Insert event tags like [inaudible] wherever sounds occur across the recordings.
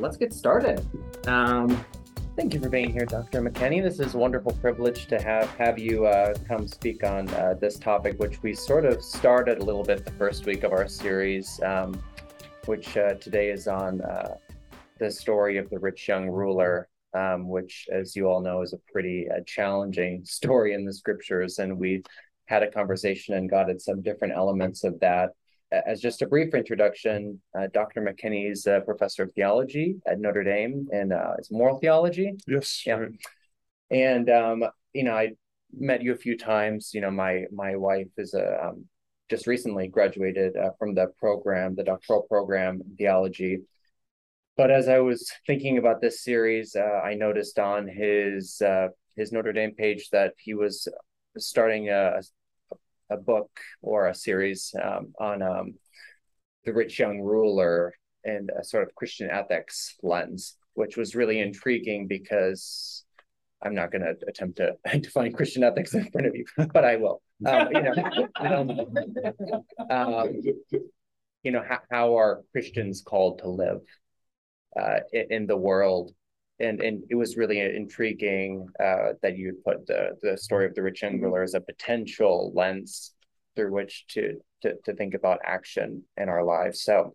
let's get started. Um, Thank you for being here, Dr. McKenny. This is a wonderful privilege to have have you uh, come speak on uh, this topic, which we sort of started a little bit the first week of our series, um, which uh, today is on uh, the story of the rich young ruler, um, which, as you all know, is a pretty uh, challenging [laughs] story in the scriptures. And we had a conversation and got at some different elements of that as just a brief introduction, uh, Dr. McKenny is a professor of theology at Notre Dame and uh, it's moral theology. Yes. Yeah. Right. And um, you know, I met you a few times. You know, my my wife is a um, just recently graduated uh, from the program, the doctoral program in theology. But as I was thinking about this series, uh, I noticed on his uh, his Notre Dame page that he was starting a, a book or a series um, on um, the rich young ruler and a sort of Christian ethics lens, which was really intriguing because I'm not going to attempt to [laughs] define Christian ethics in front of you, but I will. Um, you know, um, um, you know how, how, are Christians called to live uh, in, in the world and and it was really intriguing uh, that you put the the story of the rich young ruler as a potential lens through which to to, to think about action in our lives. So.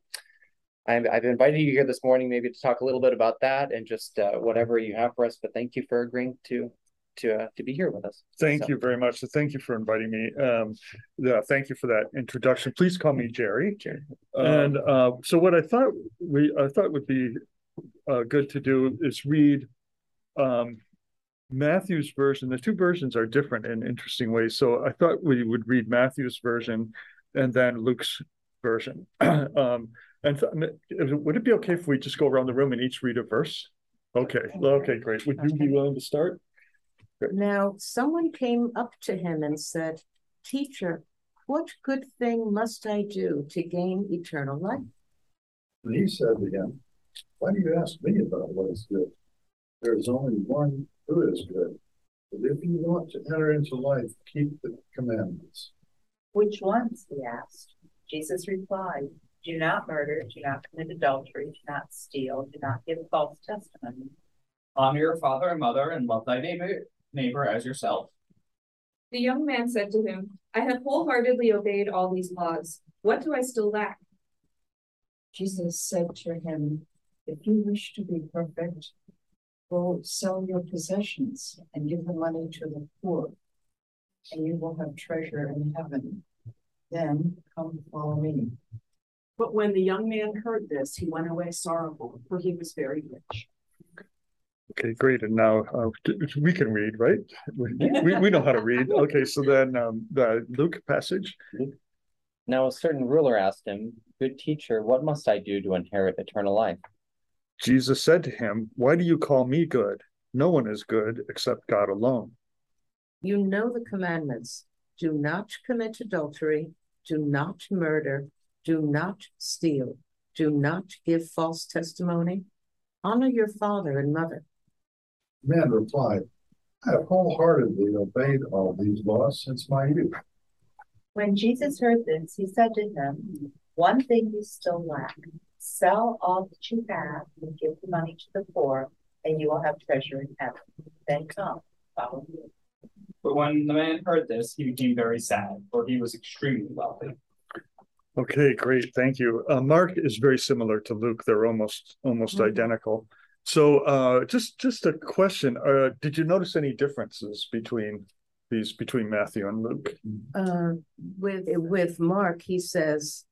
I've, I've invited you here this morning, maybe to talk a little bit about that and just uh, whatever you have for us. But thank you for agreeing to to uh, to be here with us. Thank so. you very much. So thank you for inviting me. Um, yeah, thank you for that introduction. Please call me Jerry. Jerry. And uh, so, what I thought we I thought would be uh, good to do is read um, Matthew's version. The two versions are different in interesting ways. So I thought we would read Matthew's version and then Luke's version. [clears throat] um, and th- would it be okay if we just go around the room and each read a verse? Okay. Okay, great. Would you be willing to start? Great. Now, someone came up to him and said, Teacher, what good thing must I do to gain eternal life? And he said to him, why do you ask me about what is good? There is only one who is good. But if you want to enter into life, keep the commandments. Which ones? he asked. Jesus replied, Do not murder, do not commit adultery, do not steal, do not give false testimony. Honor your father and mother and love thy neighbor, neighbor as yourself. The young man said to him, I have wholeheartedly obeyed all these laws. What do I still lack? Jesus said to him, if you wish to be perfect, go sell your possessions and give the money to the poor, and you will have treasure in heaven. Then come follow me. But when the young man heard this, he went away sorrowful, for he was very rich. Okay, great. And now uh, we can read, right? We, we, we, know how to read. Okay, so then um, the Luke passage. Now a certain ruler asked him, Good teacher, what must I do to inherit eternal life? Jesus said to him, Why do you call me good? No one is good except God alone. You know the commandments do not commit adultery, do not murder, do not steal, do not give false testimony, honor your father and mother. The man replied, I have wholeheartedly obeyed all these laws since my youth. When Jesus heard this, he said to him, One thing you still lack Sell all that you have and give the money to the poor, and you will have treasure in heaven. Then come, follow me. But when the man heard this, he became very sad, for he was extremely wealthy. Okay, great, thank you. Uh, Mark is very similar to Luke; they're almost almost mm-hmm. identical. So, uh, just just a question: uh, Did you notice any differences between these between Matthew and Luke? Uh, with with Mark, he says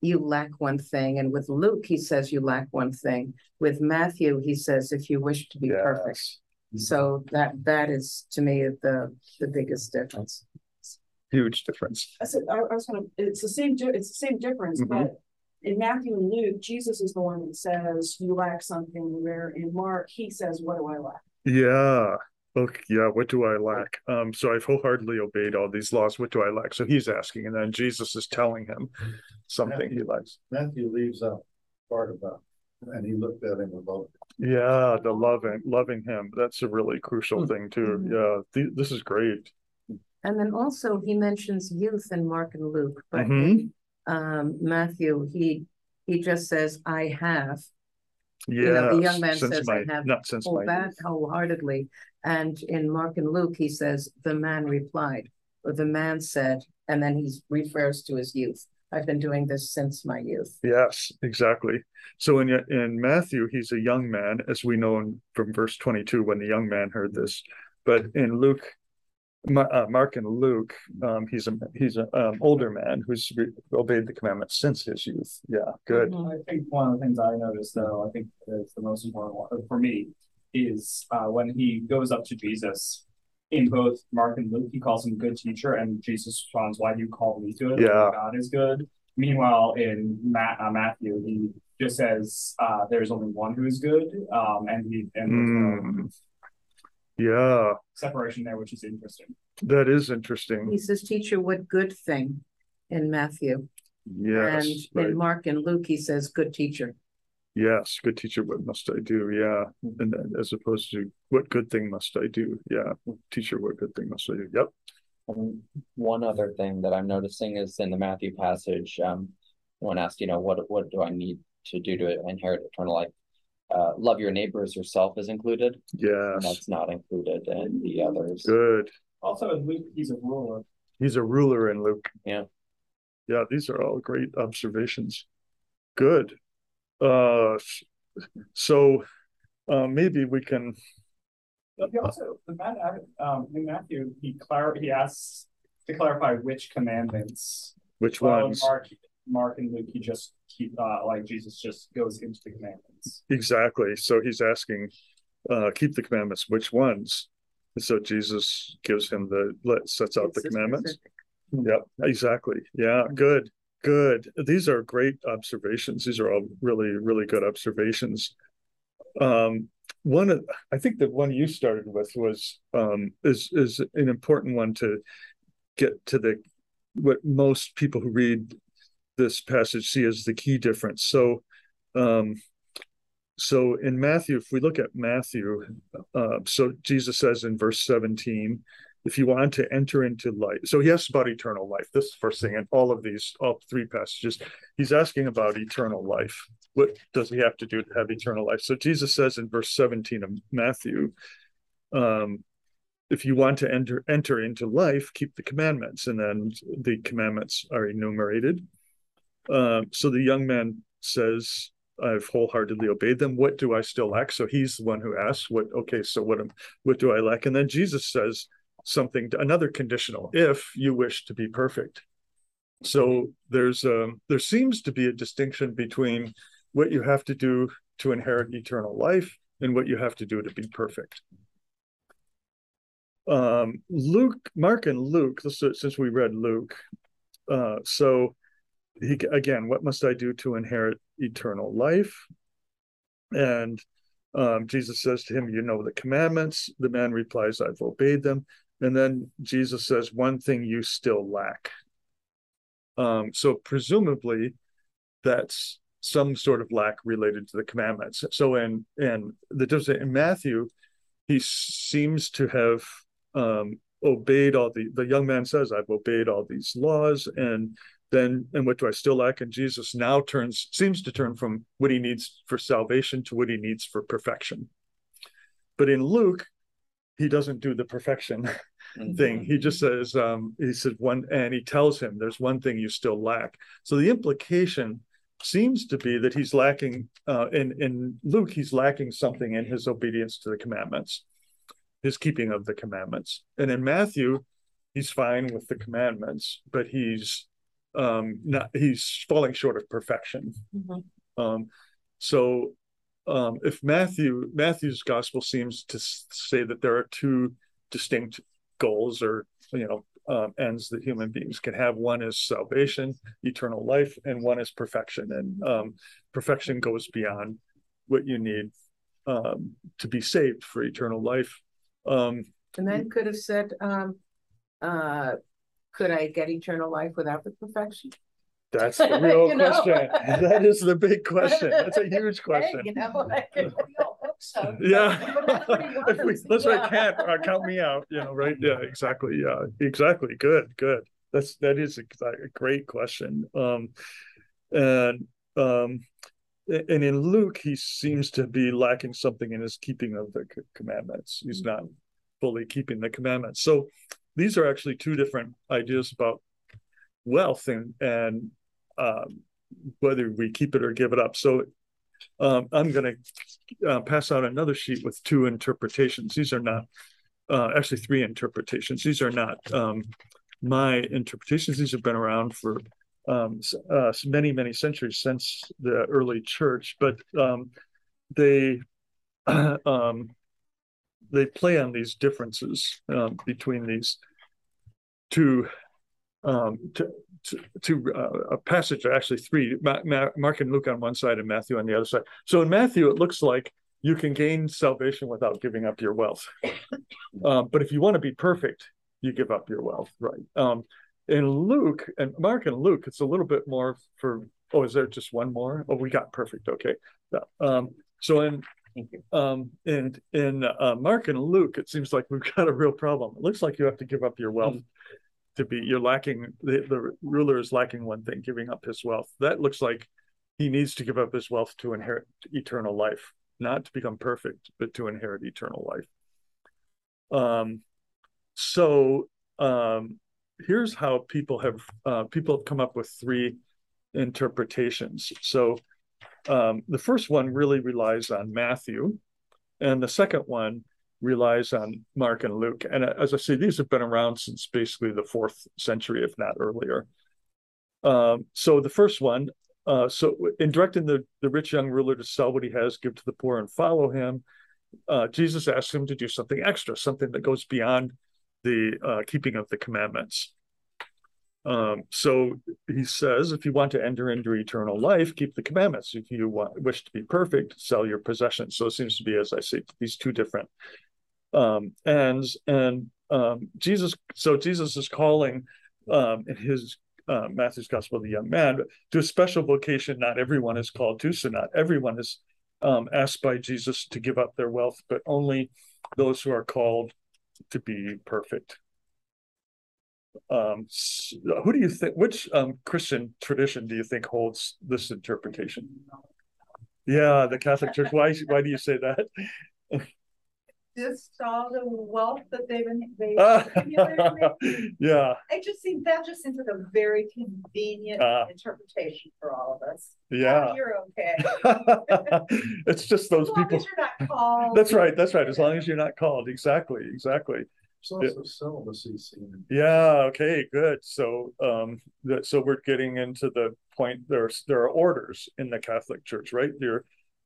you lack one thing. And with Luke, he says you lack one thing. With Matthew, he says if you wish to be yes. perfect. So that that is to me the the biggest difference. Huge difference. I said I, I was gonna. it's the same it's the same difference, mm-hmm. but in Matthew and Luke, Jesus is the one that says you lack something, where in Mark he says, What do I lack? Yeah. Okay, yeah, what do I lack? Um, so I've wholeheartedly obeyed all these laws. What do I lack? So he's asking, and then Jesus is telling him something Matthew, he likes. Matthew leaves out part about, and he looked at him with love. Yeah, the loving, loving him. That's a really crucial mm-hmm. thing too. Mm-hmm. Yeah, th- this is great. And then also he mentions youth in Mark and Luke, but mm-hmm. um, Matthew he he just says I have, Yeah. know, the young man since says, "I have Not since my, that wholeheartedly. And in Mark and Luke, he says, the man replied, or the man said, and then he refers to his youth. I've been doing this since my youth. yes, exactly. So in, in Matthew, he's a young man, as we know in, from verse twenty-two, when the young man heard this. But in Luke, Ma- uh, Mark and Luke, um, he's a, he's an um, older man who's re- obeyed the commandments since his youth. Yeah, good. I think one of the things I noticed, though, I think is the most important one for me, is uh, when he goes up to Jesus. In both Mark and Luke, he calls him good teacher, and Jesus responds, "Why do you call me good? Yeah. God is good." Meanwhile, in Matt, uh, Matthew, he just says, uh, "There's only one who is good," um, and he and Mm. Yeah, separation there, which is interesting. that is interesting. He says, teacher, what good thing in Matthew? Yes, And right. in Mark and Luke, he says, good teacher. Yes, good teacher, what must I do? Yeah. And then as opposed to what good thing must I do? Yeah. Teacher, what good thing must I do? Yep. Um, one other thing that I'm noticing is in the Matthew passage, um, when asked, you know, what what do I need to do to inherit eternal life? Uh, love your neighbor as yourself is included, and Yes. that's not included in the others. Good. Also, in Luke, he's a ruler. He's a ruler in Luke. Yeah. Yeah, these are all great observations. Good. Uh so uh maybe we can But he also, the Matt, um, in Matthew, he clar- he asks to clarify which commandments. which ones Mark, Mark and Luke, he just keep, uh, like Jesus just goes into the commandments. exactly. So he's asking uh keep the commandments, which ones? And so Jesus gives him the let sets out the It's a commandments. specific- Yep, exactly. Yeah, good, good. These are great observations. These are all really, really good observations. Um, one of, I think the one you started with was um is is an important one to get to the what most people who read this passage see as the key difference. So um so in Matthew, if we look at Matthew, uh, so Jesus says in verse 17, if you want to enter into light. So he asks about eternal life. This first thing in all of these, all three passages. He's asking about eternal life. What does he have to do to have eternal life? So Jesus says in verse 17 of Matthew, um, if you want to enter enter into life, keep the commandments. And then the commandments are enumerated. Um, so the young man says, I've wholeheartedly obeyed them. What do I still lack? So he's the one who asks, "What? Okay, so what? Am, what do I lack?" And then Jesus says something, another conditional: "If you wish to be perfect." So there's um, there seems to be a distinction between what you have to do to inherit eternal life and what you have to do to be perfect. Um, Luke, Mark, and Luke. Since we read Luke, uh, so he again, what must I do to inherit eternal life? And um, Jesus says to him, You know the commandments. The man replies, I've obeyed them. And then Jesus says, One thing you still lack. Um, so presumably that's some sort of lack related to the commandments. So in in the in Matthew, he seems to have um, obeyed all the the young man says, I've obeyed all these laws and then and what do I still lack? And Jesus now turns seems to turn from what he needs for salvation to what he needs for perfection. But in Luke, he doesn't do the perfection thing. He just says, um, he said one, and he tells him there's one thing you still lack. So the implication seems to be that he's lacking uh, in in Luke, he's lacking something in his obedience to the commandments, his keeping of the commandments. And in Matthew, he's fine with the commandments, but he's um not he's falling short of perfection Mhm. um so um if matthew matthew's gospel seems to say that there are two distinct goals or you know um, ends that human beings can have one is salvation eternal life and one is perfection and um perfection goes beyond what you need um to be saved for eternal life um And then could have said, um, uh, could I get eternal life without the perfection? That's [laughs] the real You know? question that is the big question that's a [laughs] huge Hey, question you know, like, we all hope so. [laughs] Yeah. But that's if we, wants, that's right. Can't uh, count me out. You know, right? Yeah, exactly. Yeah, exactly. Good, good. That's that is a, a great question. Um, and um, and in Luke, he seems to be lacking something in his keeping of the commandments. He's not fully keeping the commandments. So these are actually two different ideas about wealth and and um, whether we keep it or give it up. So um, I'm going to uh, pass out another sheet with two interpretations. These are not uh, actually three interpretations. These are not um, my interpretations. These have been around for um, uh, many, many centuries since the early church, but um, they [clears throat] um, they play on these differences um, between these two um, to, to, to uh, a passage, actually three, Ma- Ma- Mark and Luke on one side and Matthew on the other side. So in Matthew, it looks like you can gain salvation without giving up your wealth. [laughs] Um, but if you want to be perfect, you give up your wealth, right? Um, in Luke and Mark and Luke, it's a little bit more for. Oh, is there just one more? Oh, we got perfect. Okay. Um, so in um, in in uh, Mark and Luke, it seems like we've [laughs] got a real problem. It looks like you have to give up your wealth to be. You're lacking. The, the ruler is lacking one thing, giving up his wealth. That looks like he needs to give up his wealth to inherit eternal life, not to become perfect, but to inherit eternal life. Um, so um, here's how people have uh, people have come up with three interpretations. So um, the first one really relies on Matthew, and the second one relies on Mark and Luke. And uh, as I say, these have been around since basically the fourth century, if not earlier. Um, so the first one, uh, so in directing the, the rich young ruler to sell what he has, give to the poor, and follow him, uh, Jesus asks him to do something extra, something that goes beyond the uh, keeping of the commandments. Um, so he says, if you want to enter into eternal life, keep the commandments. If you want, wish to be perfect, sell your possessions. So it seems to be, as I say, these two different um, ends. And um, Jesus, so Jesus is calling um, in his uh, Matthew's Gospel, the young man, to a special vocation. Not everyone is called to, so not everyone is um, asked by Jesus to give up their wealth, but only those who are called to be perfect. Um, s- who do you think? Which um, Christian tradition do you think holds this interpretation? Yeah, the Catholic Church. Why? Why do you say that? Just all the wealth that they've been, they. [laughs] yeah, I just think that just seems like a very convenient Ah. interpretation for all of us. yeah. You're okay. [laughs] it's just those As long people. as you're not called. That's right. That's right. As long as you're not called. Exactly. Exactly. There's also celibacy seen. Yeah. Okay. Good. So, um, that so we're getting into the point. There's there are orders in the Catholic Church, right? You're,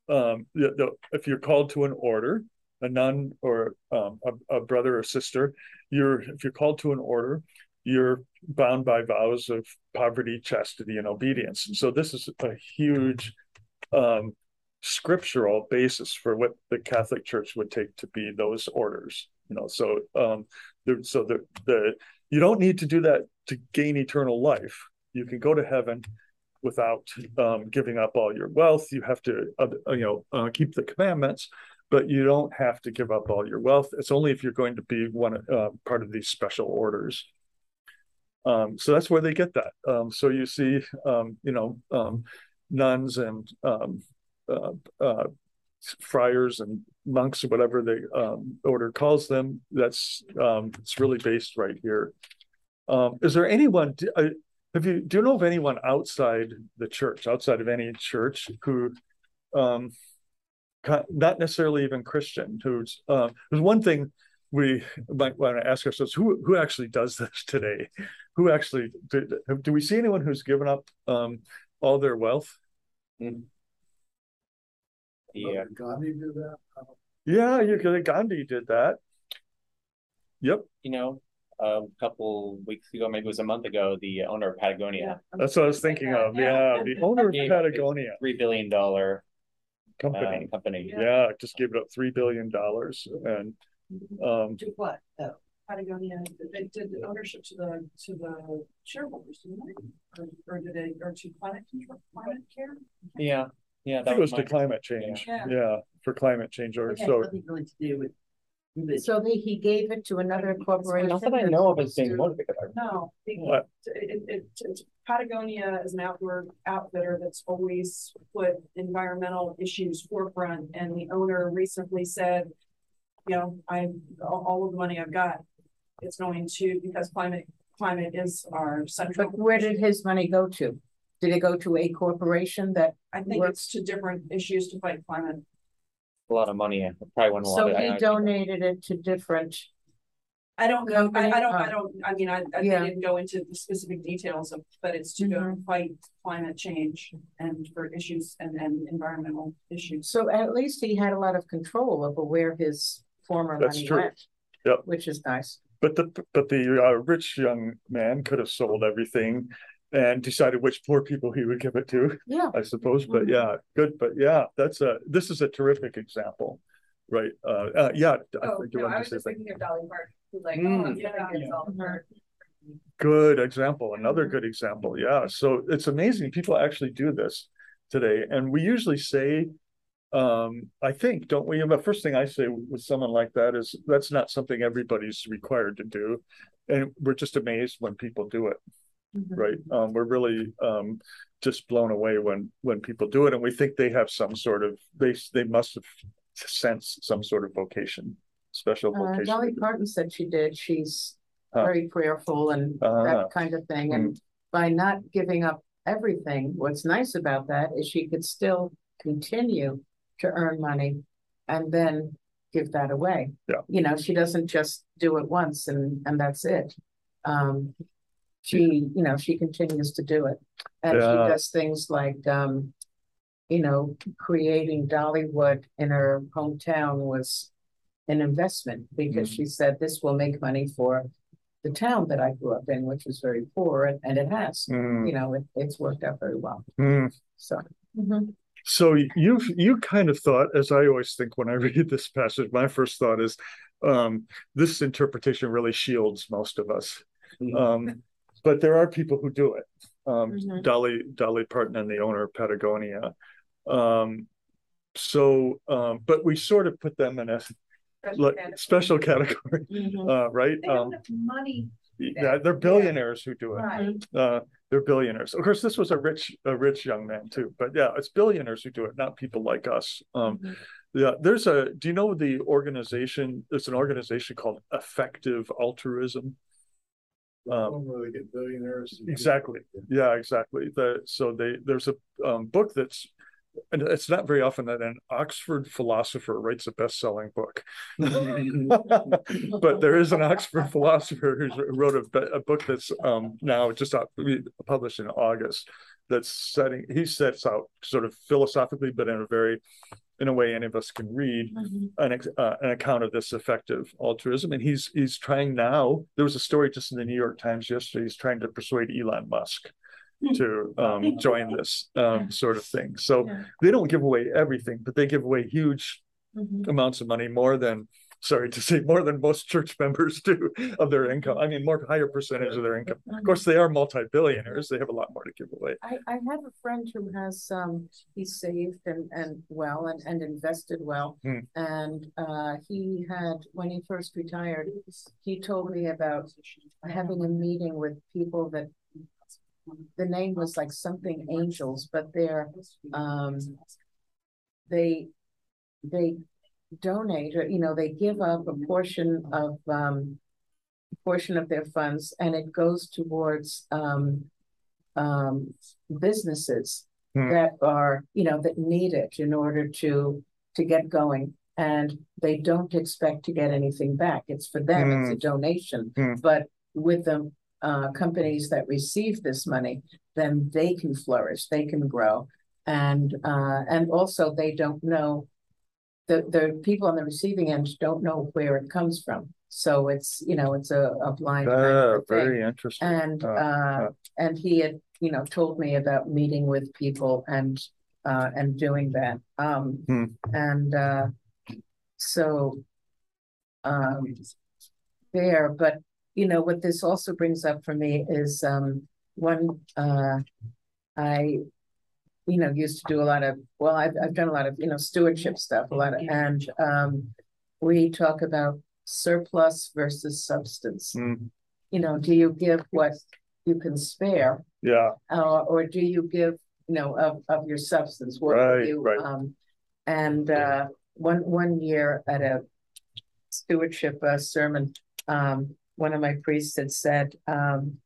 um, the, the, if you're called to an order, a nun or um, a, a brother or sister, you're if you're called to an order, you're bound by vows of poverty, chastity, and obedience. And so this is a huge um, scriptural basis for what the Catholic Church would take to be those orders. You know, so um, the, so the the you don't need to do that to gain eternal life. You can go to heaven without um, giving up all your wealth. You have to, uh, you know, uh, keep the commandments, but you don't have to give up all your wealth. It's only if you're going to be one uh, part of these special orders. Um, so that's where they get that. Um, so you see, um, you know, um, nuns and um, uh, uh, friars and monks or whatever the um, order calls them. That's it's really based right here. Is there anyone? uh, Have you do you know of anyone outside the church, outside of any church, who, not necessarily even Christian, who's uh, there's one thing we might want to ask ourselves: who who actually does this [laughs] today? Who actually do, do we see anyone who's given up um, all their wealth? Yeah. Did Gandhi do that? Yeah, you could. Gandhi did that. Yep, You know, a couple weeks ago, maybe it was a month ago, the owner of Patagonia, that's what I was thinking of. Yeah, the owner of Patagonia three billion dollar uh, company. company. Yeah, just gave it up three billion dollars, and um, Do what, though? Patagonia, they did the ownership to the, to the shareholders, didn't they? Or, or did they, or to climate control, climate care? Yeah, yeah. I That think it was my- to climate change. Yeah. Yeah, for climate change, or It has so nothing really to do with Mm-hmm. So they, he gave it to another corporation? Not that I know of as being one particular. No, What? it, it, it- Patagonia is an outward outfitter that's always put environmental issues forefront, and the owner recently said, you know, I, all, of the money I've got, it's going to, because climate, climate is our central. But where did his money go to? Did it go to a corporation that, I think it's to different issues to fight climate. A lot of money, I probably went a lot so he donated it to different, I don't know, I, I don't, I don't, I mean, I, I yeah. didn't go into the specific details of, but it's to go Mhm. fight climate change and for issues and, and environmental issues. so at least he had a lot of control over where his former That's money true. went. Yep. Which is nice. But the, but the uh, rich young man could have sold everything and decided which poor people he would give it to, Yeah. I suppose, but Mhm. yeah, good, but yeah, that's a, this is a terrific example. Right, uh, uh, yeah. I Oh, think you no, I was say just something. thinking of Dolly Parton, who like, Mm. oh, yeah, it's all Mhm. her. Good example, another good example, yeah, so it's amazing, people actually do this today, and we usually say. Um, I think, don't we, the first thing I say with someone like that is, that's not something everybody's required to do. And we're just amazed when people do it, Mhm. right? Um, we're really um just blown away when when people do it, and we think they have some sort of, they they must have sensed some sort of vocation, special Uh, vocation. Dolly Parton said she did. She's Huh. very prayerful and Ah. that kind of thing. And by not giving up everything, what's nice about that is she could still continue to earn money and then give that away. Yeah. You know, she doesn't just do it once and, and that's it. Um, she, you know, she continues to do it. And she does things like, um, you know, creating Dollywood in her hometown was an investment because Mm. she said this will make money for the town that I grew up in, which was very poor, and, and it has. Hmm, You know, it, it's worked out very well. hmm. So. mhm. So you've you kind of thought, as I always think when I [laughs] read this passage, my first thought is, um, this interpretation really shields most of us. Um, but there are people who do it. Um, Mhm. Dolly Dolly Parton and the owner of Patagonia. Um, so, um, but we sort of put them in a like special category, [laughs] Mhm. uh, right? They Um, don't have money, yeah, they're billionaires who do it. right? Uh, they're billionaires. Of course, this was a rich, a rich young man too. But yeah, it's billionaires who do it, not people like us. Um, Mhm. yeah, there's a. Do you know the organization? There's an organization called Effective Altruism. Um, they get billionaires. Exactly. Yeah, exactly. The so they there's a um, book that's and it's not very often that an Oxford philosopher writes a best-selling book. [laughs] but there is an Oxford philosopher who's wrote a, a book that's um, now just out, published in August. That's setting he sets out sort of philosophically, but in a very in a way any of us can read Mhm. an uh, an account of this effective altruism, and he's he's trying now. There was a story just in the New York Times yesterday. He's trying to persuade Elon Musk to um, [laughs] join this um, sort of thing. So Yeah. they don't give away everything, but they give away huge Mhm. amounts of money, more than sorry to say, more than most church members do of their income. I mean, more higher percentage of their income. Of course, they are multi-billionaires. They have a lot more to give away. I, I have a friend who has, um, he's saved and, and well and, and invested well. Hmm. And, uh, he had, when he first retired, he told me about having a meeting with people that the name was like something angels, but they're, um, they, they donate or, you know, they give up a portion of, um, portion of their funds and it goes towards, um, um, businesses Hmm. that are, you know, that need it in order to, to get going. And they don't expect to get anything back. It's for them, it's a donation. Hmm. But with the, uh, companies that receive this money, then they can flourish, they can grow. And, uh, and also they don't know, the, the people on the receiving end don't know where it comes from. So it's, you know, it's a, a blind. Ah, thing. very interesting. And, Uh, uh, and he had, you know, told me about meeting with people and, uh, and doing that. Um, Hmm. and, uh, so, um, there, but, you know, what this also brings up for me is, um, one, uh, I, you know, used to do a lot of, well, I've, I've done a lot of, you know, stewardship stuff, a lot of, and, um, we talk about surplus versus substance. Mm, You know, do you give what you can spare? yeah, Uh, or do you give, you know, of, of your substance? What Right, you, right. Um, and, uh, one, one year at a stewardship uh, sermon, um, one of my priests had said, um,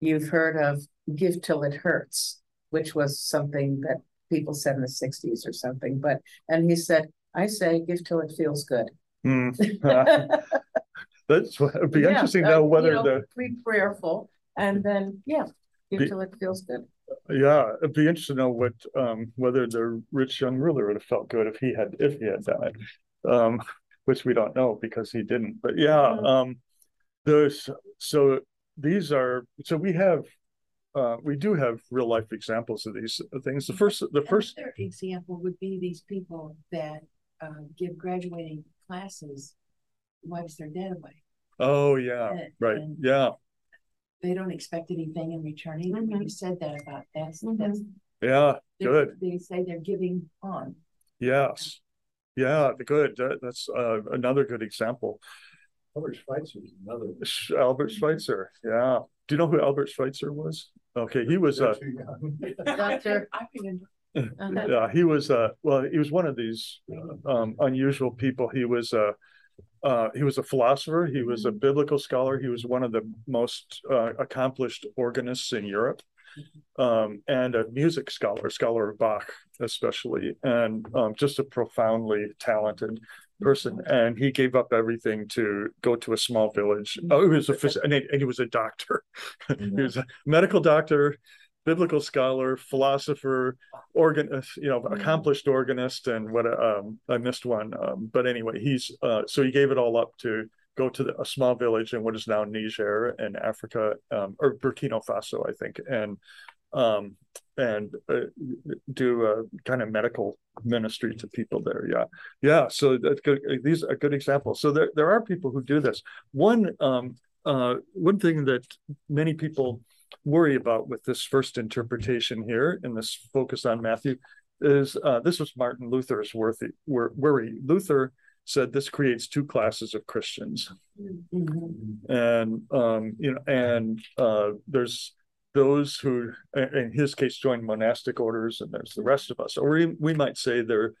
you've heard of give till it hurts, which was something that people said in the sixties or something, but, and he said, I say give till it feels good. mm. [laughs] [laughs] That's, what- it'd be Yeah, interesting to uh, know you whether know, the, Be prayerful and then, yeah, give Be- till it feels good. yeah, it'd be interesting to know what, um, whether the rich young ruler would have felt good if he had, if he had done it. Um, [laughs] which we don't know because he didn't, but yeah, Mhm. um, there's, so these are, so we have, uh, we do have real life examples of these things. The first, the first, Another example would be these people that um give graduating classes, wipes their debt away. oh, yeah, And- right, and yeah, They don't expect anything in return. Either when you said that about that's that's. yeah, they're- good. They say they're giving on. Yes. Yeah, the good. That, that's uh, another good example. Albert Schweitzer is another. Sh- Albert Schweitzer. Yeah. Do you know who Albert Schweitzer was? Okay, he was uh, Too young. Doctor, [laughs] uh-huh. yeah, he was uh, well, he was one of these um, unusual people. He was uh, uh, he was a philosopher. He was a biblical scholar. He was one of the most uh, accomplished organists in Europe, um, and a music scholar, scholar of Bach especially, and um, just a profoundly talented person. And he gave up everything to go to a small village. Oh, he was a phys- and he, was a doctor. [laughs] he was a medical doctor, biblical scholar, philosopher, organ, you know, accomplished organist, and what? Um, I missed one, um, but anyway, he's uh, so he gave it all up to go to the, a small village in what is now Niger in Africa, um, or Burkina Faso, I think, and um, and uh, do a kind of medical ministry to people there. Yeah, yeah. So that's good. These are good examples. So there there are people who do this. One um, uh, one thing that many people worry about with this first interpretation here and this focus on Matthew is uh, this was Martin Luther's worthy, wor- worry. Luther said this creates two classes of Christians, and um, you know, and uh, there's those who, in his case, join monastic orders, and there's the rest of us, or we, we might say they're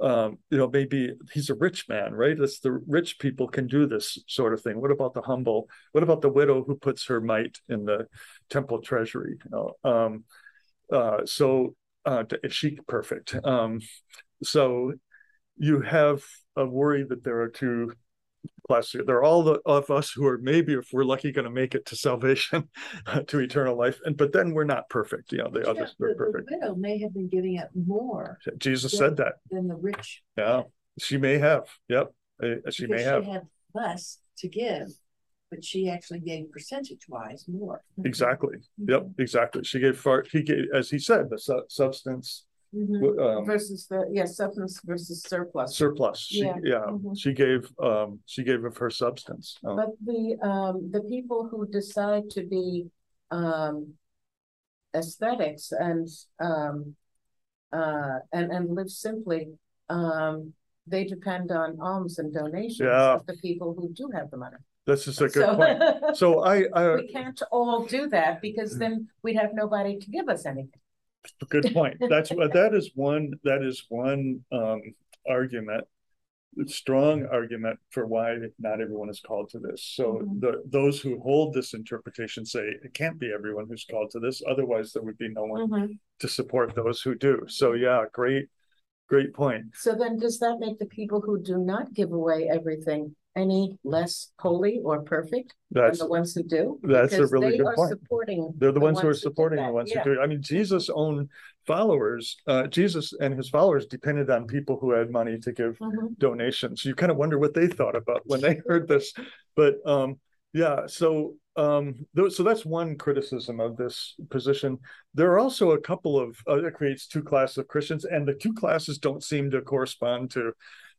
um, you know, maybe he's a rich man, right? It's the rich people can do this sort of thing. What about the humble? What about the widow who puts her mite in the temple treasury? You know, um, uh, so uh, is she perfect? Um, so you have a worry that there are two classes. They're all the, of us who are maybe, if we're lucky, going to make it to salvation, [laughs] to eternal life, and but then we're not perfect. You know, the Yeah, others the- are the perfect. widow may have been giving up more Jesus Yeah. said that. than the rich. Yeah, she may have. Yep, uh, she may have. She had less to give, but she actually gave percentage wise more. Exactly. Yep, exactly. She gave far, he gave, as he said, the su- substance, Mhm. um, Versus the, yeah, substance versus surplus. surplus. She, Yeah. yeah, Mhm. she gave, um, she gave of her substance. Oh, But the, um, the people who decide to be, um, ascetics and, um, uh, and, and live simply, um, they depend on alms and donations Yeah. of the people who do have the money. This is a good So- point. So I, I, [laughs] We can't all do that because then we'd have nobody to give us anything. [laughs] good point. That's that is one, that is one, um, argument. Strong argument for why not everyone is called to this. So Mhm. the, those who hold this interpretation say it can't be everyone who's called to this. Otherwise there would be no one Mhm. to support those who do. So yeah, great, great point. So then does that make the people who do not give away everything any less holy or perfect than the ones who do? that's a really good point. Supporting. they're the ones who are supporting the ones yeah. who do. I mean, Jesus' own followers, uh, Jesus and his followers depended on people who had money to give Mhm. donations. You kind of wonder what they thought about when they [laughs] heard this. But um, yeah, so um, those, so that's one criticism of this position. There are also a couple of uh, it creates two classes of Christians, and the two classes don't seem to correspond to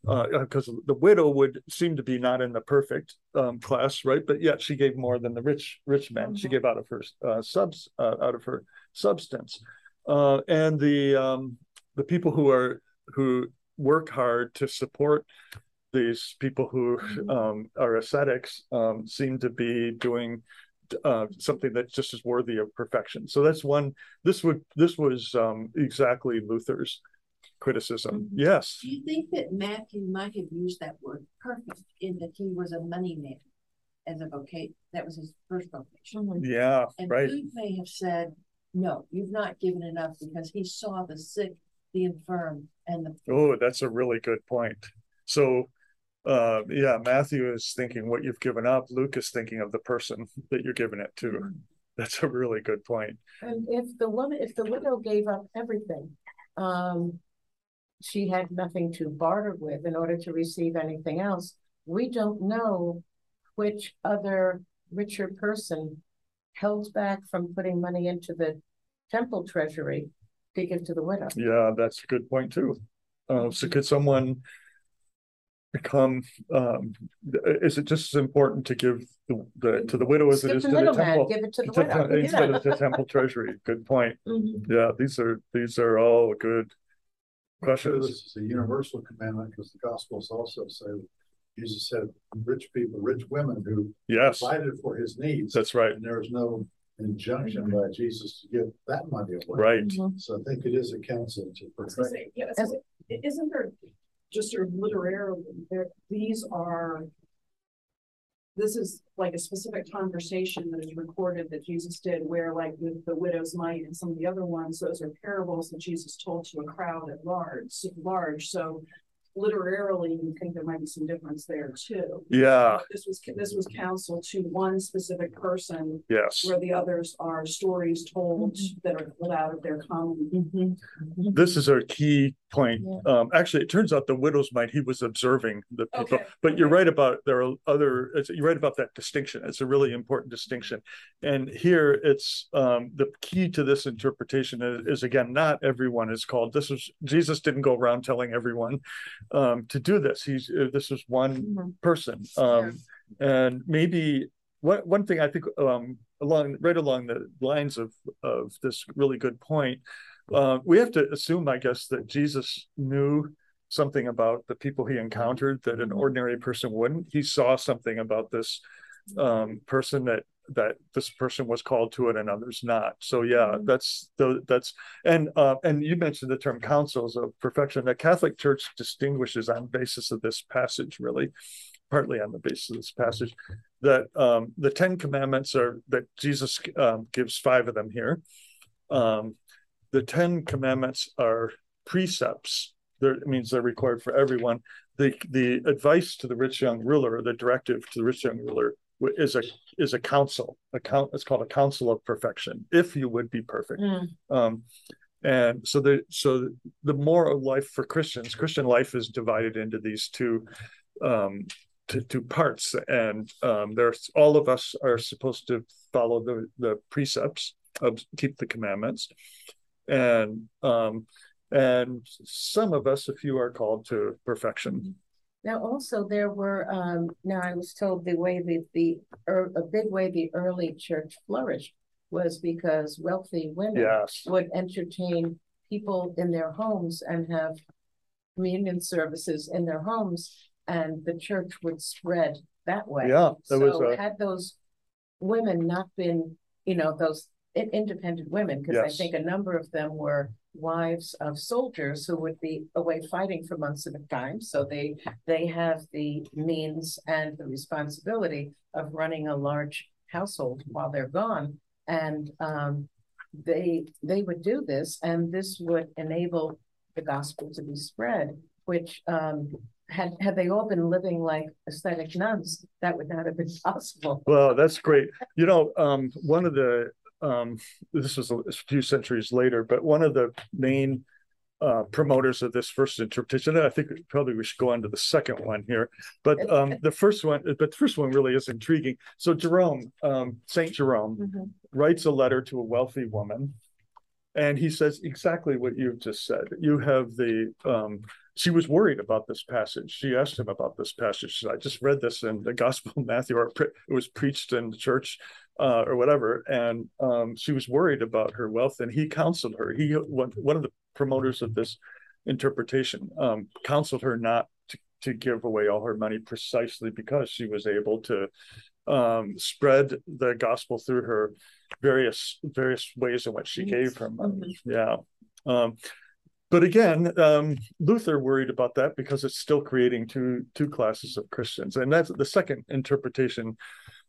because the widow would seem to be not in the perfect um, class, right? But yet she gave more than the rich rich man. She Mhm. gave out of her uh, subs uh, out of her substance, uh, and the um, the people who are who work hard to support these people who um are ascetics um seem to be doing uh something that just is worthy of perfection. So that's one, this would, this was um exactly Luther's criticism. Yes. Do you think that Matthew might have used that word perfect in that he was a money man as a vocation? That was his first vocation. Yeah, And right. Luke may have said, no, you've not given enough because he saw the sick, the infirm, and the Oh, that's a really good point. So, uh, yeah, Matthew is thinking what you've given up. Luke is thinking of the person that you're giving it to. That's a really good point. And if the woman, if the widow gave up everything, um, she had nothing to barter with in order to receive anything else. We don't know which other richer person held back from putting money into the temple treasury to give to the widow. Yeah, that's a good point too. Uh, so could someone become, um, is it just as important to give the, the, to the widow as it Skip is the to the temple? give it to the to- widow. [laughs] Instead of the temple treasury. Good point. Mhm. Yeah, these are, these are all good I'm this is a universal commandment because the gospels also say, Jesus said, rich people, rich women who Yes, provided for his needs. that's right. And there is no injunction by Jesus to give that money away. Right. Mhm. So I think it is a counsel to I was gonna perfect. say, yeah, so isn't there just sort of literarily, there, these are. This is like a specific conversation that is recorded that Jesus did where like with the widow's mite and some of the other ones, those are parables that Jesus told to a crowd at large, large, so. Literarily, you think there might be some difference there too. Yeah, This was, this was counsel to one specific person yes. where the others are stories told that are pulled out of their common. Mhm. This is a key point. Yeah. Um, actually, it turns out the widow's mite, he was observing the people, Okay, but you're right about, there are other, it's, you're right about that distinction. It's a really important distinction. And here it's, um, the key to this interpretation is, is again, not everyone is called. This was, Jesus didn't go around telling everyone um, to do this. He's, uh, this is one Mhm. person. Um, and maybe one, one thing I think, um, along, right along the lines of, of this really good point, uh, we have to assume, I guess, that Jesus knew something about the people he encountered that an ordinary person wouldn't. He saw something about this um, person that that this person was called to it and others not. So yeah, Mhm. that's the that's and uh, and you mentioned the term counsels of perfection. The Catholic Church distinguishes on basis of this passage, really, partly on the basis of this passage, that um, the Ten Commandments are that Jesus um, gives five of them here. Um, the Ten Commandments are precepts. There it means they're required for everyone. The the advice to the rich young ruler, the directive to the rich young ruler, is a is a counsel. A count. It's called a counsel of perfection. If you would be perfect. Mm. Um, and so the so the moral life for Christians, Christian life is divided into these two um to two parts. And um there's all of us are supposed to follow the the precepts of keep the commandments. And um and some of us, a few are called to perfection. Now, also there were, um, now I was told the way that the, er, a big way the early church flourished was because wealthy women Yes. would entertain people in their homes and have communion services in their homes, and the church would spread that way. Yeah, So a had those women not been, you know, those independent women, because I think a number of them were wives of soldiers who would be away fighting for months at a time, so they they have the means and the responsibility of running a large household while they're gone. And um they they would do this, and this would enable the gospel to be spread, which um had had they all been living like ascetic nuns, that would not have been [laughs] possible. Well, that's great. You know, um, one of the um, this was a few centuries later, but one of the main uh, promoters of this first interpretation, I think probably we should go on to the second one here. But um, the first one, but the first one really is intriguing. So Jerome, um, Saint Jerome, writes a letter to a wealthy woman, and he says exactly what you've just said. You have the um, she was worried about this passage. She asked him about this passage. She said, I just read this in the Gospel of Matthew, or it was preached in the church, uh, or whatever. And um, she was worried about her wealth, and he counseled her. He one, of the promoters of this interpretation um, counseled her not to, to give away all her money precisely because she was able to um, spread the gospel through her various various ways in which she gave her money. Yeah. Um, but again, um, Luther worried about that because it's still creating two two classes of Christians, and that's the second interpretation.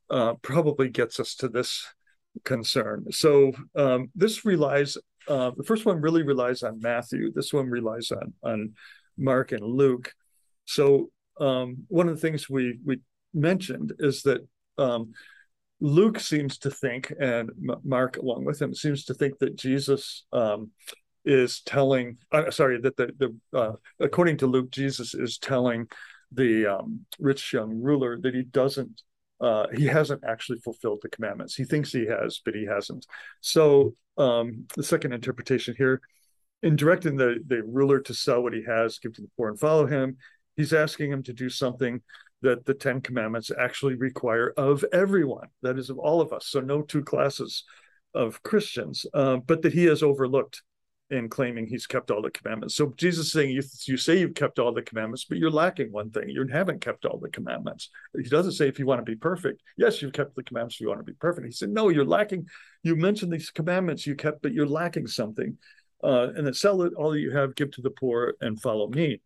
Uh, probably gets us to this concern. So um, this relies. Uh, the first one really relies on Matthew. This one relies on on Mark and Luke. So um, one of the things we we mentioned is that um, Luke seems to think, and Mark along with him seems to think that Jesus um, is telling. Uh, sorry, that the the uh, according to Luke, Jesus is telling the um, rich young ruler that he doesn't. Uh, he hasn't actually fulfilled the commandments. He thinks he has, but he hasn't. So um, the second interpretation here, in directing the the ruler to sell what he has, give to the poor, and follow him, he's asking him to do something that the Ten Commandments actually require of everyone, that is, of all of us. So, no two classes of Christians, uh, but that he has overlooked in claiming he's kept all the commandments. So, Jesus saying, you, you say you've kept all the commandments, but you're lacking one thing. You haven't kept all the commandments. He doesn't say if you want to be perfect. Yes, you've kept the commandments if you want to be perfect. He said, no, you're lacking. You mentioned these commandments you kept, but you're lacking something. Uh, and then sell it all that you have, give to the poor, and follow me.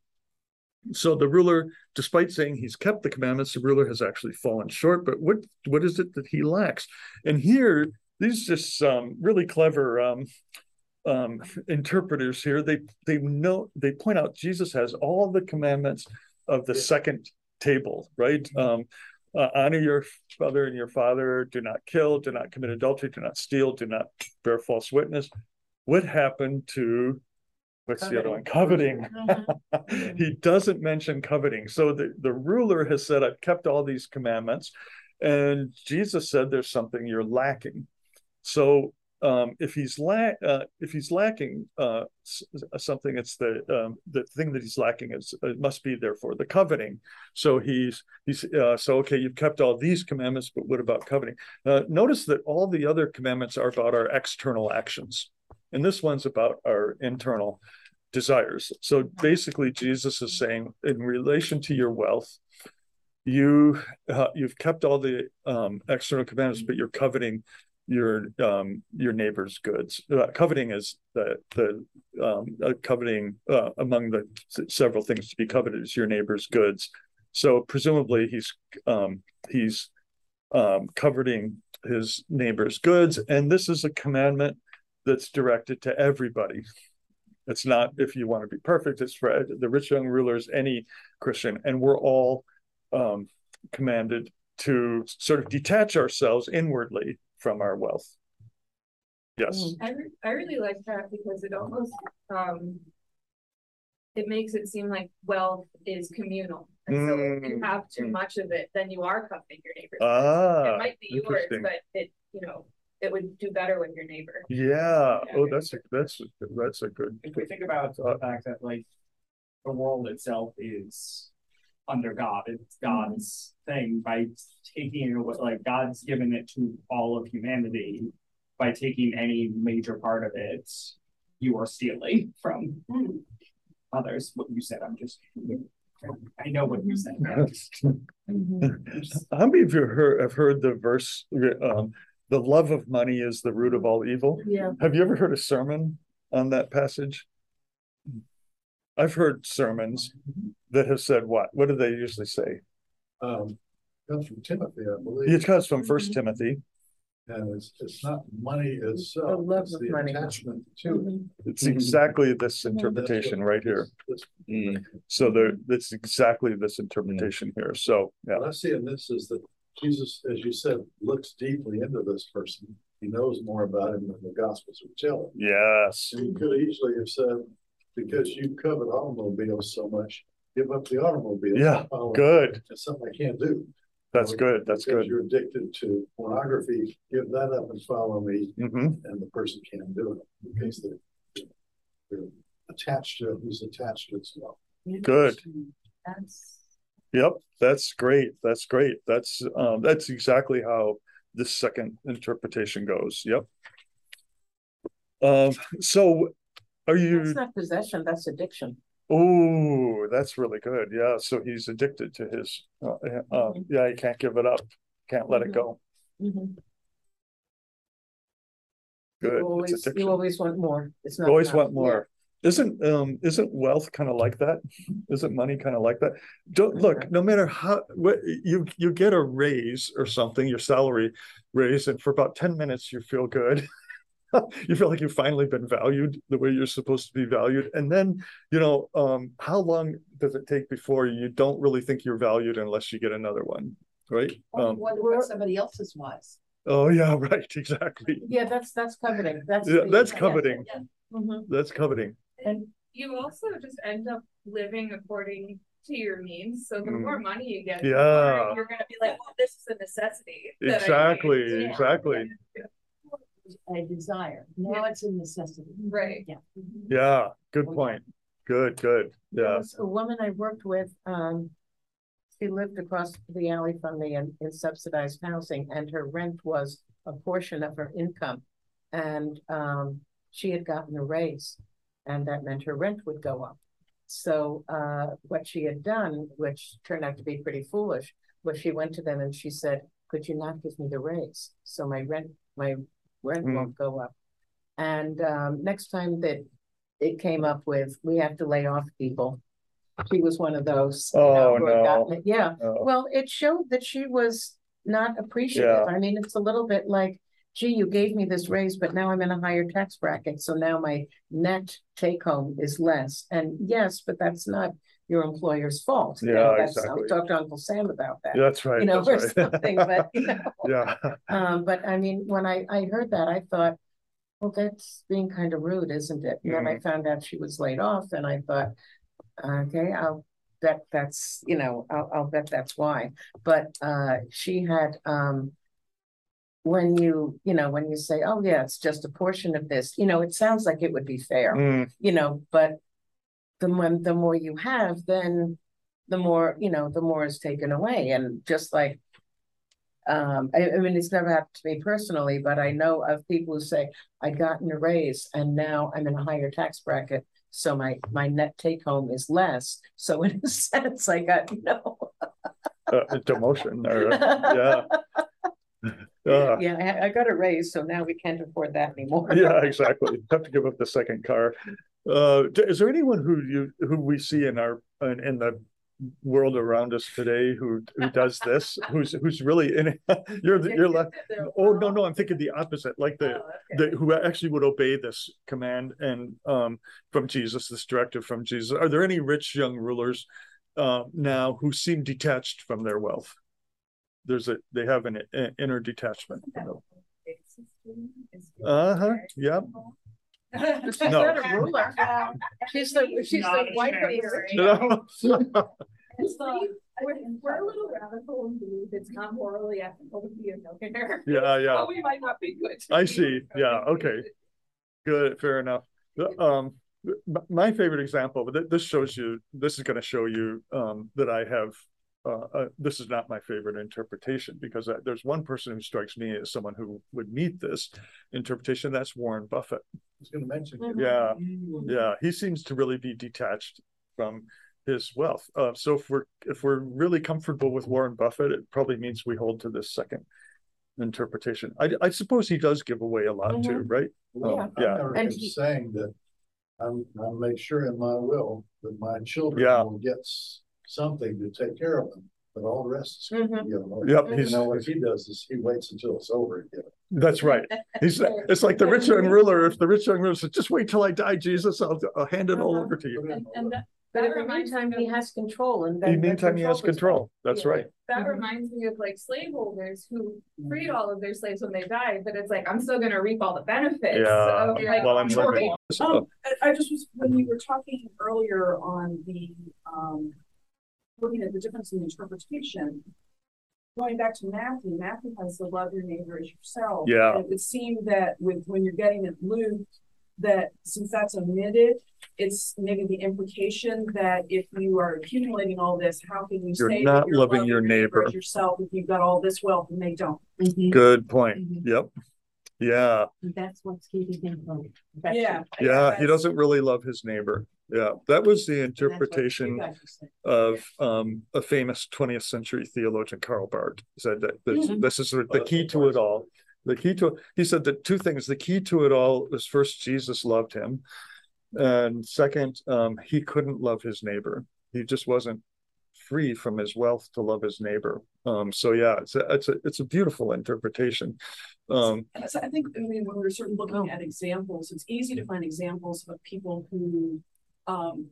So the ruler, despite saying he's kept the commandments, the ruler has actually fallen short. But what what is it that he lacks? And here, these just um, really clever um, um, interpreters here. They they know they point out Jesus has all the commandments of the second table, right? Um, uh, honor your mother and your father. Do not kill. Do not commit adultery. Do not steal. Do not bear false witness. What happened to what's the other one? Coveting. Mm-hmm. [laughs] he doesn't mention coveting. So the, the ruler has said, I've kept all these commandments. And Jesus said, there's something you're lacking. So um, if he's la- uh, if he's lacking uh, something, it's the um, the thing that he's lacking is it must be therefore the coveting. So he's he's uh, so okay. You've kept all these commandments, but what about coveting? Uh, notice that all the other commandments are about our external actions, and this one's about our internal desires. So basically, Jesus is saying, in relation to your wealth, you uh, you've kept all the um, external commandments, but you're coveting your um, your neighbor's goods. Uh, coveting is the the um, uh, coveting uh, among the several things to be coveted is your neighbor's goods. So presumably he's um, he's um, coveting his neighbor's goods, and this is a commandment that's directed to everybody. It's not if you want to be perfect, it's for the rich young rulers, any Christian. And we're all um, commanded to sort of detach ourselves inwardly from our wealth. Yes. I, re- I really like that because it almost um it makes it seem like wealth is communal. And so if you Mm. have too much of it, then you are coveting your neighbor's. Ah, It might be yours, but it, you know, it would do better with your neighbor. Yeah. Oh, that's a that's a, that's a good. If we think about the fact that like the world itself is under God, it's God's thing by taking it away, like God's given it to all of humanity. By taking any major part of it, you are stealing from others. What you said, I'm just, I know what you said. [laughs] How many of you heard, have heard the verse, um, the love of money is the root of all evil? Yeah. Have you ever heard a sermon on that passage? I've heard sermons mm-hmm. that have said what? What do they usually say? Um, comes from Timothy, I believe. It comes from First mm-hmm. Timothy. And it's, it's not money The itself, love it's of the money. attachment to it. Mm-hmm. It's exactly this interpretation right here. This- So there, it's exactly this interpretation here. So, yeah. What I see in this is that Jesus, as you said, looks deeply into this person. He knows more about him than the Gospels would tell him. Yes. And he could easily have said, because you covet automobiles so much, give up the automobile. Yeah, Good. It's something I can't do. That's Or good. That's good. You're addicted to pornography, give that up and follow me, hmm and the person can't do it because they're, they're attached to, it. he's attached to itself. Good. That's Yep, that's great. That's great. That's um that's exactly how this second interpretation goes. Yep. Um, so are you That's not possession, that's addiction. Oh, that's really good. Yeah, so he's addicted to his, uh, uh, yeah, he can't give it up, can't let it go. Mhm. Good. You always, you always want more. It's not. You Always enough. want more. Isn't, um, isn't wealth kind of like that? Isn't money kind of like that? Don't, look, no matter how, what, you, you get a raise or something, your salary raise, and for about ten minutes, you feel good. [laughs] [laughs] You feel like you've finally been valued the way you're supposed to be valued. And then, you know, um, how long does it take before you don't really think you're valued unless you get another one? Right? Or you Um, wonder what somebody else's was. oh, yeah, [laughs] right, exactly. Yeah, that's, that's coveting. That's. Yeah, the- that's coveting. yeah. Mhm. That's coveting. And You also just end up living according to your means, so the Mm. more money you get. the more Yeah. You're gonna be like, well, this is a necessity. Exactly, I need." Exactly, Yeah. Exactly. A desire. Now it's a necessity. Right. Yeah. Yeah, good yeah. point. Good, good. There Yeah. was a woman I worked with, um. She lived across the alley from me in, in subsidized housing and her rent was a portion of her income. And, um, she had gotten a raise and that meant her rent would go up. So, uh, what she had done, which turned out to be pretty foolish, was she went to them and she said, could you not give me the raise? So my rent, my rent Hmm. won't go up. And, um, next time that it came up with, we have to lay off people. She was one of those. you know, Oh, no. Yeah, Oh, well, it showed that she was not appreciative. I mean, it's a little bit like, gee, you gave me this raise, but now I'm in a higher tax bracket, so now my net take home is less. And yes, but that's not your employer's fault. You know, Yeah, that's- I'll exactly. To Uncle Sam about that, That's right. you know, or right. something, but, you know. [laughs] Yeah, [laughs] Um, but I mean, when I, I heard that, I thought, well, that's being kind of rude, isn't it? And then I found out she was laid off and I thought, okay, I'll bet that's, you know, I'll, I'll bet that's why. But, uh, she had, um, when you, you know, when you say, oh, yeah, it's just a portion of this, you know, it sounds like it would be fair, Mm, you know, but the more, the more you have, then the more, you know, the more is taken away. And just like um, I, I mean, it's never happened to me personally, but I know of people who say, I got a raise and now I'm in a higher tax bracket. So my, my net take home is less. So in a [laughs] sense, I got, no know. uh, demotion or, [laughs] yeah. Uh, Yeah, I, I got a raise, so now we can't afford that anymore. yeah, exactly. Have to give up the second car. Uh, is there anyone who you, who we see in our, in, in the world around us today who, who does this? Who's, who's really in it? [laughs] You're, the- you're left. Oh, no, no, I'm thinking the opposite, like the, the, who actually would obey this command and, um, from Jesus, this directive from Jesus. Are there any rich young rulers, uh, now who seem detached from their wealth? There's a, they have an uh, inner detachment. Uh-huh, yep. She's No. not a ruler. She's the, she's the wife of the rich. No. [laughs] We're, we're a little radical and believe it's not morally ethical to be a millionaire. Yeah, yeah. But we might not be good. I see. Yeah, okay. Good, fair enough. Um, my favorite example, but this shows you, this is gonna show you, um, that I have. Uh, uh, this is not my favorite interpretation because uh, there's one person who strikes me as someone who would meet this interpretation. That's Warren Buffett. I was gonna mention. Mhm. Yeah, yeah, he seems to really be detached from his wealth. Uh, so if we're if we're really comfortable with Warren Buffett, it probably means we hold to this second interpretation. I I suppose he does give away a lot too, right? Well, Yeah. I've Yeah. never And been he- saying that I'm, I'll make sure in my will that my children Yeah. will get something to take care of them, but all the rest is. Mhm. gonna given. Yep, You he's know, what he does is he waits until it's over and give it. that's right. He's it's like the rich young ruler. If the rich young ruler says, "Just wait till I die, Jesus, I'll, I'll hand it all over to you." And, and that, But in That the meantime, me he has control and In then. the meantime, he has control. That's Yeah. right. That Mhm. reminds me of like slaveholders who freed all of their slaves when they died, but it's like, I'm still gonna reap all the benefits. Yeah, of, like, while I'm control. living. Um, I, I just was, when you were talking earlier on the, um, looking at the difference in interpretation. Going back to Matthew, Matthew has the love your neighbor as yourself. Yeah. And It would seem that with, when you're getting at Luke, that since that's omitted, it's maybe the implication that if you are accumulating all this, how can you You're say not you're loving loving your neighbor. as Yourself, if you've got all this wealth and they don't. Mhm. good point. Mhm. Yep. Yeah. That's what's keeping him from. Yeah. Yeah. He doesn't really love his neighbor. Yeah, that was the And that's what you interpretation guys are saying. of um a famous twentieth century theologian, Karl Barth, said that this, Mhm. this is the key to it all. The key to, he said that two things, the key to it all was first, Jesus loved him. And second, um, he couldn't love his neighbor. He just wasn't free from his wealth to love his neighbor. Um, so yeah, it's a, it's a, it's a beautiful interpretation. Um, So I think, I mean, when we're sort of looking at examples, it's easy to find examples of people who, um,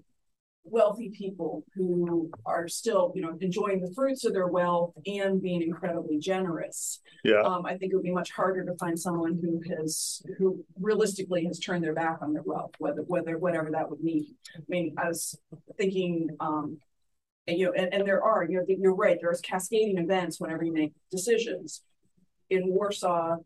wealthy people who are still, you know, enjoying the fruits of their wealth and being incredibly generous. yeah, Um, I think it would be much harder to find someone who has, who realistically has turned their back on their wealth, whether, whether, whatever that would mean. I mean, I was thinking, um, and, you know, and, and there are, you know, you're right, there's cascading events whenever you make decisions. In Warsaw,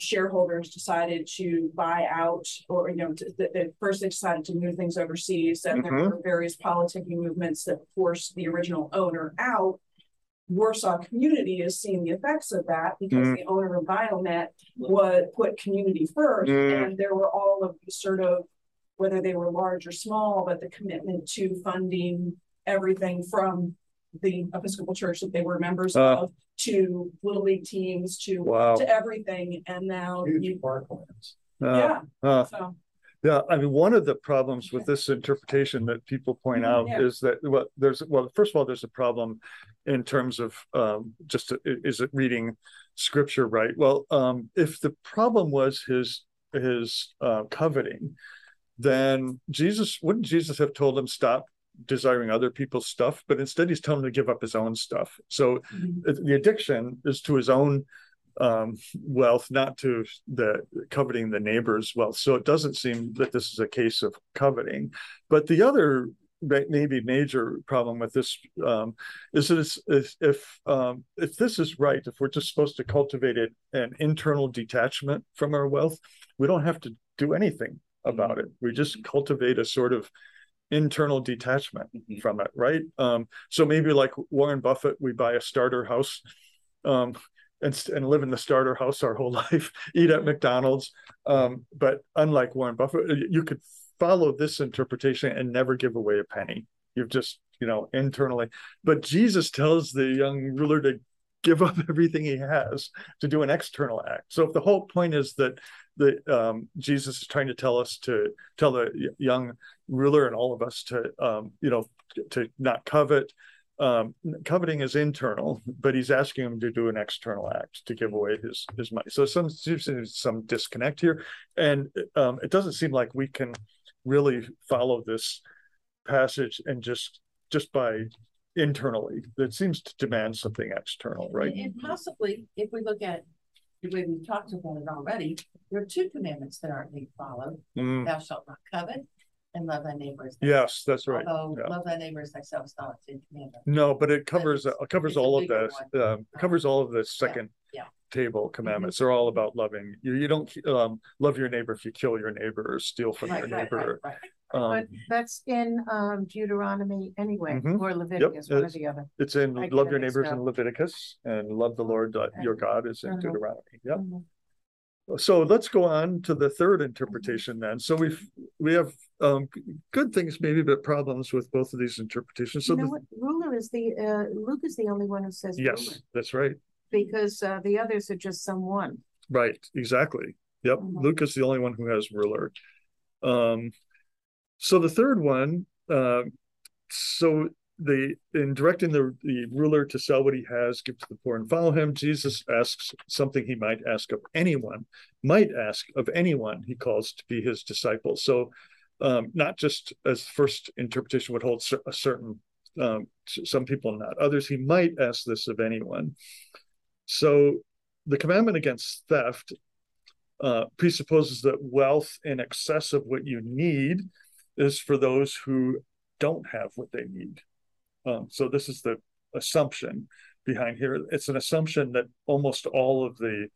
shareholders decided to buy out, or, you know, that, that first they decided to move things overseas, and there were various politicking movements that forced the original owner out. Warsaw community is seeing the effects of that because Mm. the owner of Biomet would put community first, Mm. and there were all of these sort of, whether they were large or small, but the commitment to funding everything from the Episcopal Church that they were members Uh. of to little league teams to wow. to everything, and now you, Huge parklands. Uh, yeah, uh, so. Yeah, I mean, one of the problems with this interpretation that people point Mhm, out yeah. is that, well, there's, well, first of all, there's a problem in terms of, um, just, uh, is it reading scripture right? Well, um, if the problem was his, his, uh, coveting, then Jesus, wouldn't Jesus have told him, stop desiring other people's stuff? But instead, he's telling him to give up his own stuff. So Mhm. uh, the addiction is to his own um wealth not to the coveting the neighbor's wealth so it doesn't seem that this is a case of coveting but the other maybe major problem with this um is that it's, if if um if this is right if we're just supposed to cultivate it an internal detachment from our wealth we don't have to do anything about it we just cultivate a sort of internal detachment Mhm. from it right um so maybe like warren buffett we buy a starter house um and, and live in the starter house our whole [laughs] life, eat at McDonald's. Um, but unlike Warren Buffett, you could follow this interpretation and never give away a penny. You've just, you know, internally. But Jesus tells the young ruler to give up [laughs] everything he has to do an external act. So if the whole point is that the um, Jesus is trying to tell us to tell the young ruler and all of us to, um, you know, to not covet, um coveting is internal but he's asking him to do an external act to give away his his money so some some disconnect here and um it doesn't seem like we can really follow this passage and just just by internally it seems to demand something external right And- possibly, if we look at the way we've talked about it already, there are two commandments that aren't being followed. Mm, Thou shalt not covet and love thy neighbor as yes that's right Although yeah. love thy neighbor thyself is not a commandment. no but it covers it's- it covers all of this um covers all of the second yeah. table commandments they're all about loving you you don't um love your neighbor if you kill your neighbor or steal from your Right, right, right, neighbor right. Um But that's in um Deuteronomy anyway, Mhm. or Leviticus, one or it's- the other. It's in I love your neighbors in Leviticus and love the Lord uh, your God is in Uh-huh. Deuteronomy. Yep. Mhm. So let's go on to the third interpretation then. So we've we have um g- good things maybe, but problems with both of these interpretations. So You know the, what, ruler is the, uh, Luke is the only one who says ruler, yes, that's right. because uh, the others are just someone. Right, exactly. Yep. Mhm. Luke is the only one who has ruler. Um so the third one, uh, so the in directing the the ruler to sell what he has, give to the poor, and follow him, Jesus asks something he might ask of anyone, might ask of anyone he calls to be his disciple. So, um, not just as first interpretation would hold a certain um, some people, not others. He might ask this of anyone. So, the commandment against theft uh, presupposes that wealth in excess of what you need is for those who don't have what they need. Um, so this is the assumption behind here. It's an assumption that almost all of the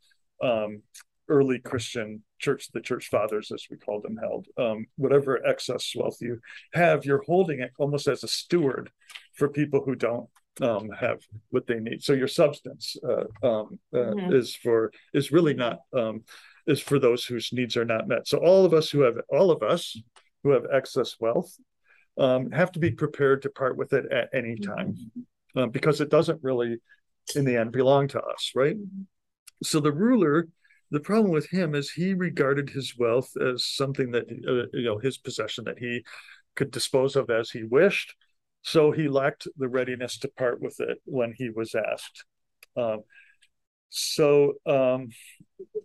um, early Christian church, the church fathers, as we call them, held. Um, whatever excess wealth you have, you're holding it almost as a steward for people who don't um, have what they need. So your substance uh, um, uh, Mhm. is for is really not um, is for those whose needs are not met. So all of us who have all of us who have excess wealth um, have to be prepared to part with it at any time uh, because it doesn't really, in the end, belong to us, right? So the ruler, the problem with him is he regarded his wealth as something that, uh, you know, his possession that he could dispose of as he wished. So he lacked the readiness to part with it when he was asked. Um, so, um,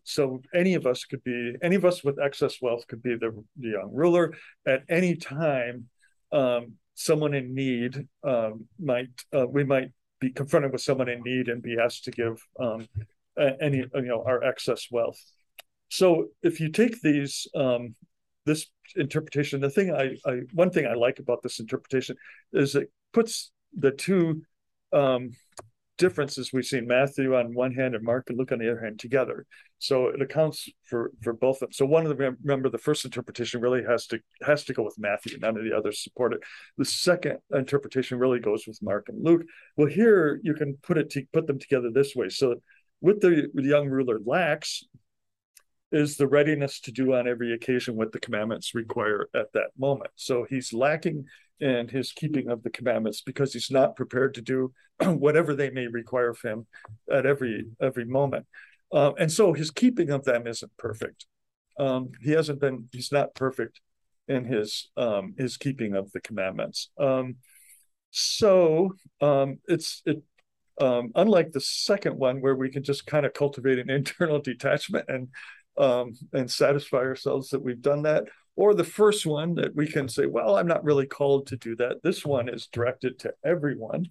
so any of us could be, any of us with excess wealth could be the, the young ruler at any time. Um, someone in need um, might, uh, we might be confronted with someone in need and be asked to give um, any, you know, our excess wealth. So if you take these, um, this interpretation, the thing I, I, one thing I like about this interpretation is it puts the two um, differences we see Matthew on one hand and Mark and Luke on the other hand together. So it accounts for for both of them. So one of them, remember, the first interpretation really has to has to go with Matthew. None of the others support it. The second interpretation really goes with Mark and Luke. Well, here you can put it to put them together this way. So with the, the young ruler lacks is the readiness to do on every occasion what the commandments require at that moment. So he's lacking in his keeping of the commandments because he's not prepared to do [clears throat] whatever they may require of him at every every moment. Um, and so his keeping of them isn't perfect. Um, he hasn't been. He's not perfect in his um, his keeping of the commandments. Um, so um, it's it um, unlike the second one where we can just kind of cultivate an [laughs] internal detachment and um, and satisfy ourselves that we've done that or the first one that we can say well i'm not really called to do that. This one is directed to everyone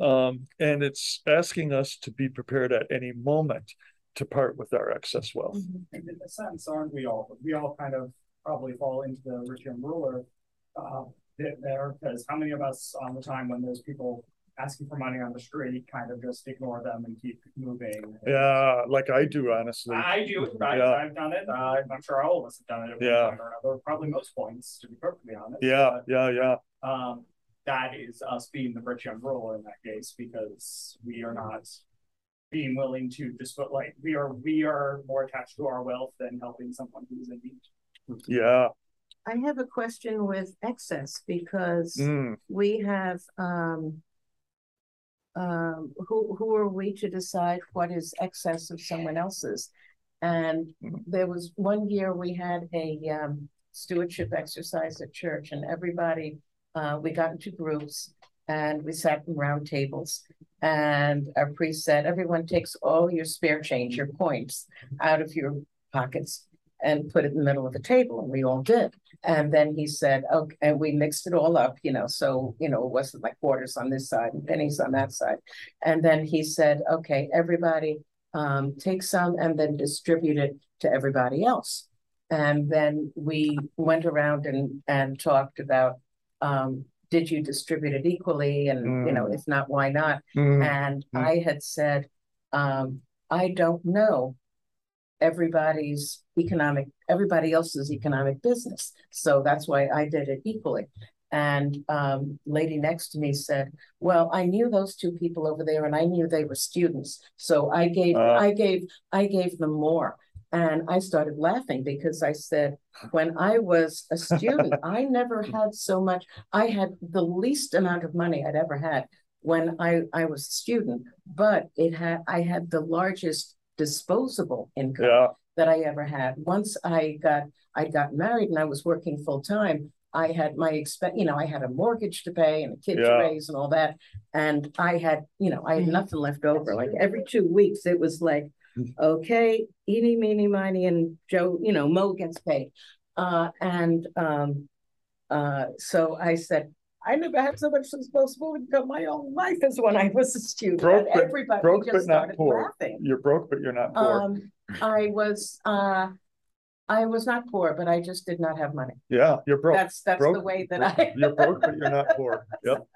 um, and it's asking us to be prepared at any moment to part with our excess wealth. And in a sense, aren't we all? We all kind of probably fall into the rich young ruler uh, bit there, because how many of us on the time when there's people asking for money on the street kind of just ignore them and keep moving? yeah like i do honestly I do. I, Yeah. I've done it. Uh, I'm sure all of us have done it at one Yeah. point or another. Probably most points, to be perfectly honest. yeah yeah yeah um, that is us being the rich young ruler in that case because we are not being willing to just put like we are we are more attached to our wealth than helping someone who's in need. yeah I have a question with excess because Mm, we have, um, um, who, who are we to decide what is excess of someone else's? And Mhm. there was one year we had a, um, stewardship exercise at church and everybody, uh, we got into groups and we sat in round tables. And our priest said, everyone takes all your spare change, your points out of your pockets and put it in the middle of the table, and we all did. And then he said, okay, and we mixed it all up, you know, so, you know, it wasn't like quarters on this side and pennies on that side. And then he said, okay, everybody um, take some and then distribute it to everybody else. And then we went around and, and talked about, um, did you distribute it equally? And, you know, if not, why not? mm, And Mm. I had said, um, I don't know everybody's economic, everybody else's economic business. So that's why I did it equally. And um, lady next to me said, "Well, I knew those two people over there, and I knew they were students, so I gave, Uh. I gave, I gave them more." And I started laughing because I said, "When I was a student, [laughs] I never had so much. I had the least amount of money I'd ever had when I I was a student, but it had I had the largest disposable income." yeah that I ever had. Once I got I got married and I was working full time, I had my expense, you know, I had a mortgage to pay and a kid to raise and all that. And I had, you know, I had nothing left over. Like every two weeks, it was like, okay, eeny, meeny, miny, and Joe, you know, Mo gets paid. Uh, and um, uh, so I said, I never had so much disposable income my whole life as when I was a student. Broke, but- everybody broke, just but not started poor. laughing. you're broke but you're not poor Um, I was, uh, I was not poor, but I just did not have money. yeah you're broke That's, that's the way that I. you're broke but you're not poor [laughs] yep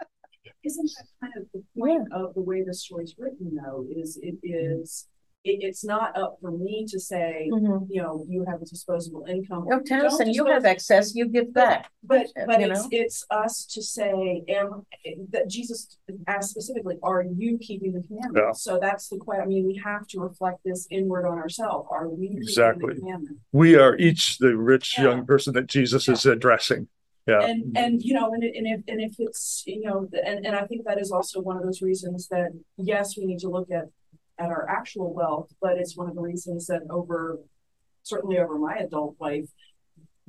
Isn't that kind of the point of the way the story's written though, is it is, it, it's not up for me to say, Mhm. you know, you have a disposable income. Oh, Tennyson, Don't you have dispose- excess, you give back. But, but you it's, know? it's us to say, am, that Jesus asked specifically, are you keeping the Yeah. So that's the question, I mean, we have to reflect this inward on ourselves, are we keeping Exactly. the we are each the rich Yeah. young person that jesus is addressing Yeah. And, and, you know, and, and if, and if it's, you know, and, and I think that is also one of those reasons that, yes, we need to look at, at our actual wealth, but it's one of the reasons that over, certainly over my adult life,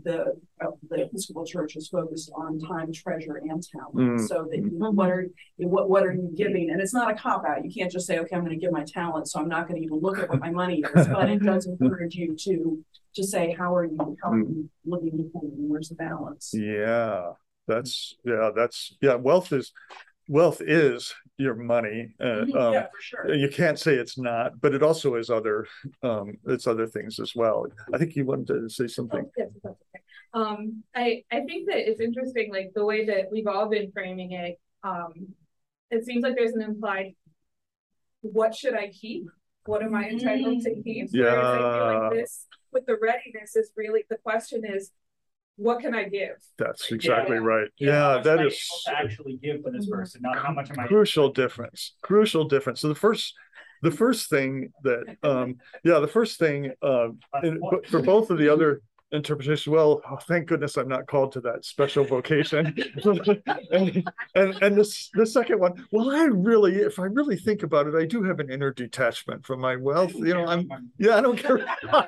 the, uh, the Episcopal Church is focused on time, treasure, and talent. Mm. So that, you- what are, what, what are you giving? And it's not a cop out. You can't just say, okay, I'm gonna give my talent, so I'm not gonna even look at what my money is, [laughs] but it does encourage you to, to say, how are you, how are you looking to, where's the balance? Yeah, that's, yeah, that's, yeah, wealth is, wealth is your money. Uh, um, Yeah, for sure. you can't say it's not, but it also is other, um, it's other things as well. I think you wanted to say something. Oh, yes, that's okay. Um, I, I think that it's interesting, like the way that we've all been framing it, um, it seems like there's an implied, what should I keep? What am I entitled to keep? Whereas I feel Yeah. like this, with the readiness is really, the question is, what can I give? That's exactly right. how Yeah, much that am I is able To actually give to this person, not how much am I. crucial difference, crucial difference. So the first, the first thing that, um, yeah, the first thing, uh, [laughs] and but for both of the other interpretations, well, oh, thank goodness I'm not called to that special vocation. And, and, and this, the second one, well, I really, if I really think about it, I do have an inner detachment from my wealth, you know, I'm, yeah, I don't care. [laughs]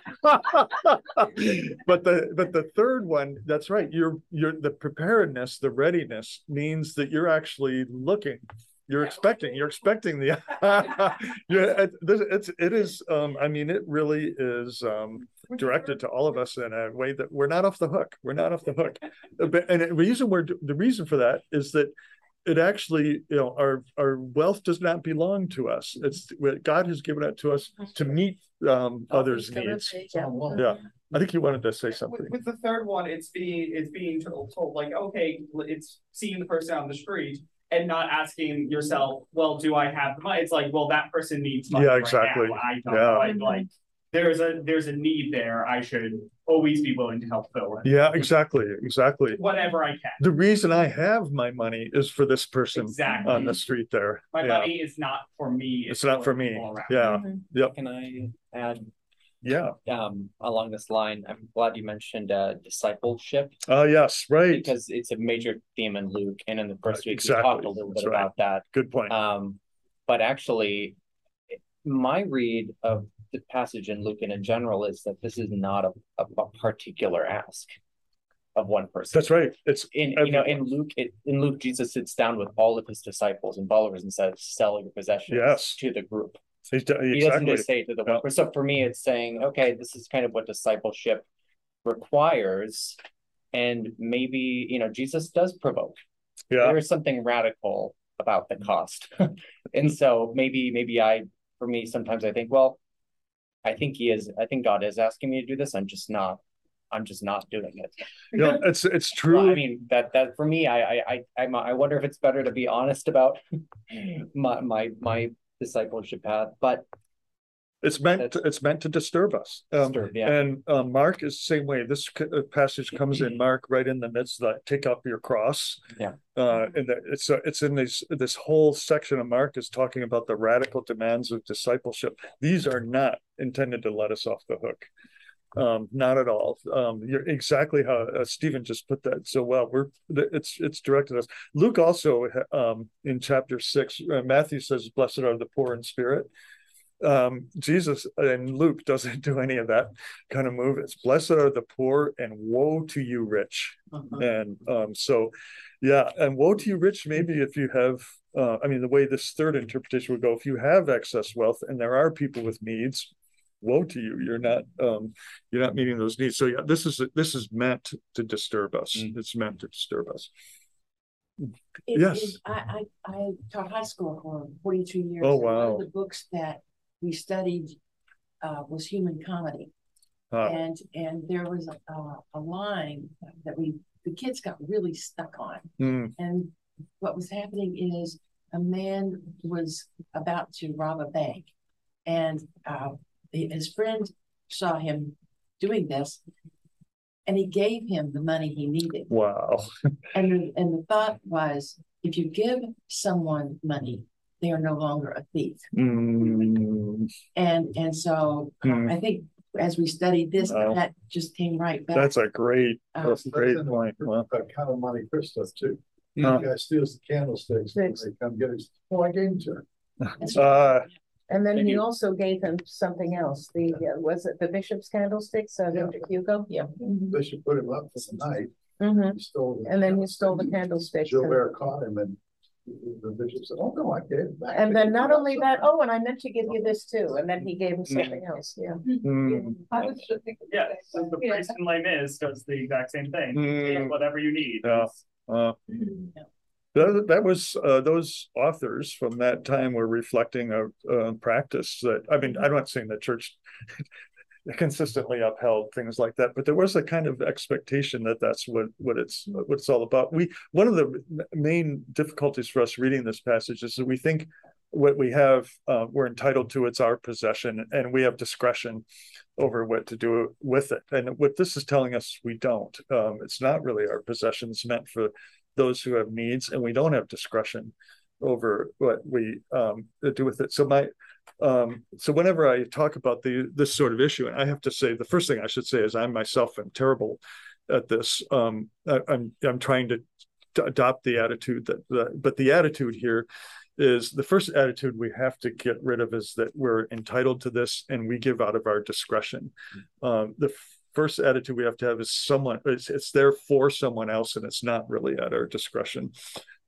But the, but the third one, that's right, you're, you're, the preparedness, the readiness means that you're actually looking. You're expecting, you're expecting the, [laughs] yeah, it, it's, it is, um, I mean, it really is, um, directed to all of us in a way that we're not off the hook. We're not off the hook. Uh, But, and the reason we're, the reason for that is that it actually, you know, our, our wealth does not belong to us. It's, God has given it to us to meet, um, others' needs. Yeah, I think you wanted to say something. With, with the third one, it's being, it's being told, told like, okay, it's seeing the person on the street and not asking yourself, well, do I have the money? It's like, well, that person needs money Yeah, right exactly. now. I don't, Yeah. like, like, there's a, there's a need there. I should always be willing to help fill it. Yeah, exactly, exactly. Whatever I can. The reason I have my money is for this person Exactly. on the street there. My Yeah, money is not for me. It's not for me. people around. Yeah, mm-hmm. yep, Can I add, yeah. um, along this line, I'm glad you mentioned, uh, discipleship. Oh, yes, right. Because it's a major theme in Luke, and in the first week, we talked a little bit right. about that. Good point. Um, but actually, my read of the passage in Luke and in general is that this is not a, a, a particular ask of one person. That's right. It's, In you know, in. Luke, it, in Luke, Jesus sits down with all of his disciples and followers and says, "Sell your possessions Yes. to the group." He's d- He doesn't just say to the one. So for me, it's saying, okay, this is kind of what discipleship requires, and maybe you know, Jesus does provoke Yeah, there is something radical about the cost. [laughs] and so maybe, maybe I, for me, sometimes I think, well, I think he is, I think God is asking me to do this. I'm just not, I'm just not doing it. yeah, [laughs] it's, it's Well, I mean, that, that for me, I, I, I, I'm- I wonder if it's better to be honest about [laughs] my, my, my discipleship path, but It's meant, to- it's meant to disturb us. Um, Disturb, yeah. and, uh, Mark is the same way. This uh, passage comes in [clears throat] Mark right in the midst of that, take up your cross. Yeah. Uh, and it's, uh, it's in this, this whole section of Mark is talking about the radical demands of discipleship. These are not intended to let us off the hook. Um, not at all. Um, you're exactly how uh, Stephen just put that so well. We're it's it's directed us. Luke also um in chapter six, uh, Matthew says, "Blessed are the poor in spirit." Um, Jesus and Luke doesn't [laughs] do any of that kind of move. It's blessed are the poor and woe to you rich. And um, so, yeah, and woe to you rich. Maybe if you have, uh, I mean, the way this third interpretation would go, if you have excess wealth and there are people with needs, woe to you you're not um you're not meeting those needs so yeah this is this is meant to disturb us Mm. it's meant to disturb us It- Yes. it- I, I, I taught high school for forty-two years. Oh, and One wow. of the books that we studied, uh, was human comedy. uh, And, and there was a, a line that we, the kids got really stuck on. mm, And what was happening is a man was about to rob a bank. And uh, his friend saw him doing this. And he gave him the money he needed. wow [laughs] And the, and the thought was, if you give someone money, they are no longer a thief. Mm, And and so Hmm. I think as we studied this, Wow. that just came right back. That's a great, Uh, that's a great That's in point. the- Well, That kind of Monte Cristo too. Huh. The guy steals the candlesticks, and Six. they come get his, oh, I gave him to him. Uh, And then Thank he you. also gave him something else, the, uh, was it the bishop's candlesticks, uh, Victor Hugo? Yeah. They should put him up for the night. hmm He stole. the And then he stole the candlesticks. and- Gilbert caught him and the bishop said, oh, no, I gave it back. And then not only that, oh, and I meant to give you this too, and then he gave him something else, yeah. mm, I was just thinking. Yeah, so the priest in Les Mis does the exact same thing. Mm. Whatever you need. Yeah. uh, that, that was, uh, those authors from that time were reflecting a, a practice that, I mean, I'm not saying the church [laughs] consistently upheld things like that, but there was a kind of expectation that that's what, what it's, what it's all about. We, one of the main difficulties for us reading this passage is that we think what we have, uh, we're entitled to, it's our possession, and we have discretion over what to do with it. And what this is telling us, we don't. Um, it's not really our possession. It's meant for those who have needs, and we don't have discretion over what we um, do with it. So my, um, so whenever I talk about the this sort of issue, and I have to say, the first thing I should say is I myself am terrible at this. Um, I, I'm I'm trying to, adopt the attitude that, that, but the attitude here is the first attitude we have to get rid of is that we're entitled to this and we give out of our discretion. Um, the first attitude we have to have is someone it's, it's there for someone else and it's not really at our discretion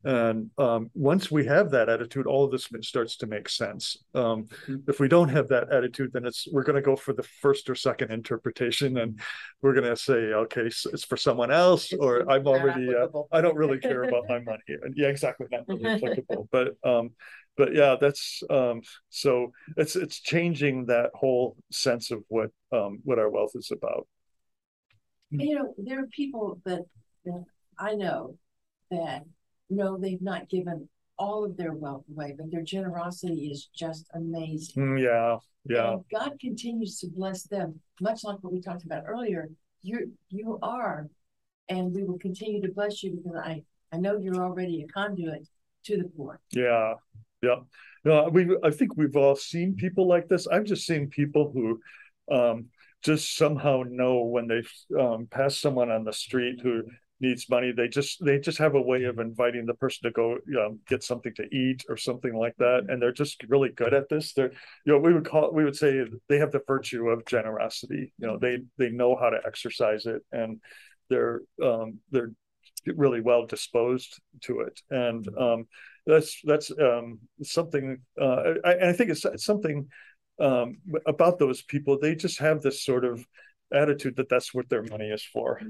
and um, once we have that attitude all of this starts to make sense. Um, if we don't have that attitude then it's we're going to go for the first or second interpretation and we're going to say okay so it's for someone else or i'm already uh, i don't really care about my [laughs] money. And yeah exactly not really [laughs] applicable. But um but yeah that's um so it's it's changing that whole sense of what um what our wealth is about. You know, there are people that, that I know that know they've not given all of their wealth away, but their generosity is just amazing. Mm, yeah yeah And God continues to bless them, much like what we talked about earlier. You you are, and we will continue to bless you because I I know you're already a conduit to the poor. Yeah, yeah. No, we I think we've all seen people like this. I've just seen people who um just somehow know when they um pass someone on the street who needs money, they just they just have a way of inviting the person to go um, get something to eat or something like that. And they're just really good at this. They're you know, we would call we would say they have the virtue of generosity. You know, they they know how to exercise it and they're um they're really well disposed to it. And um that's that's um, something uh, I, I think it's, something um, about those people. They just have this sort of attitude that that's what their money is for.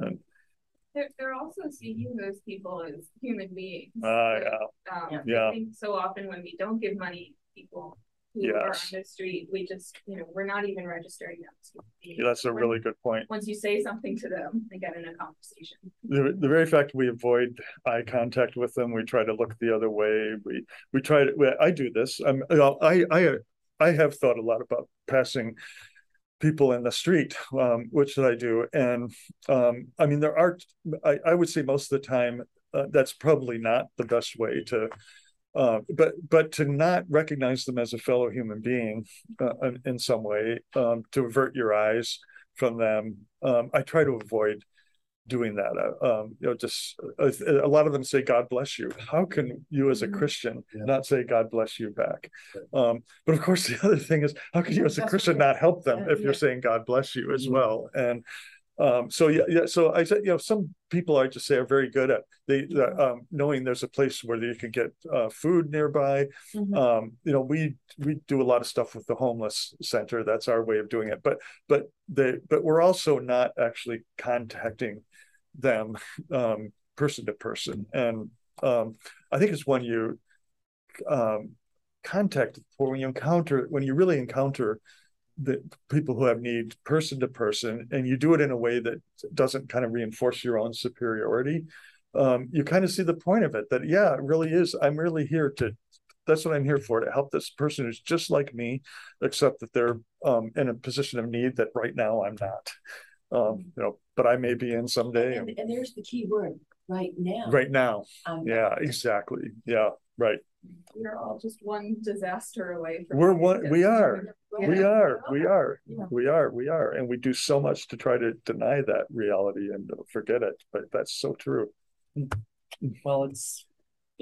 And, They're, they're also seeing those people as human beings. uh, Like, yeah, Um, Yeah. I think so often when we don't give money to people who are on the street, we just, you know, we're not even registering them. as human yeah, that's a When- really good point. Once you say something to them, they get in a conversation. The, the very fact we avoid eye contact with them, we try to look the other way. We we try to. well, I do this. I'm. I I I have thought a lot about passing people in the street, um, should I do, and um, I mean there are. I I would say most of the time uh, that's probably not the best way to. Uh, but but to not recognize them as a fellow human being uh, in, in some way, um, to avert your eyes from them, um, I try to avoid doing that. Uh, um, you know, just uh, a lot of them say "God bless you." How can you, as a Christian, Yeah. not say "God bless you" back? Um, but of course, [laughs] the other thing is, how can you, as a Christian, not help them if you're saying "God bless you" as well? And um, so yeah, yeah. So I said, you know, some people I just say are very good at they uh, um, knowing there's a place where you can get uh, food nearby. Mhm. Um, you know, we we do a lot of stuff with the homeless center. That's our way of doing it. But but the but we're also not actually contacting them um, person to person. And um, I think it's when you um, contact or when you encounter when you really encounter the people who have need person to person and you do it in a way that doesn't kind of reinforce your own superiority um, you kind of see the point of it that yeah it really is i'm really here to that's what i'm here for to help this person who's just like me except that they're um, in a position of need that right now i'm not um, you know but i may be in someday And, and there's the key word, right now. right now Um, yeah exactly yeah right we're all just one disaster away. from We're one- we this. are. We are, we are, Yeah. we are, we are, and we do so much to try to deny that reality and forget it, but that's so true. Well, it's,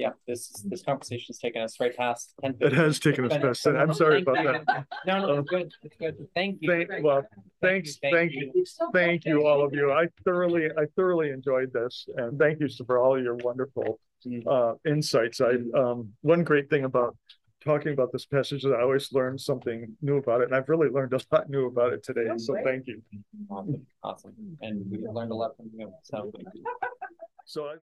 yeah, this, this conversation has taken us right past. 10. It has taken us past that. I'm sorry about that. No, no, it's good, it's good. Thank you. Thank, well, thanks, thank you, thank you, all of you. I thoroughly, I thoroughly enjoyed this, and thank you for all your wonderful uh insights. I um, one great thing about talking about this passage is I always learn something new about it, and I've really learned a lot new about it today, so thank you. Awesome, awesome. And we learned a lot from you, so. So I.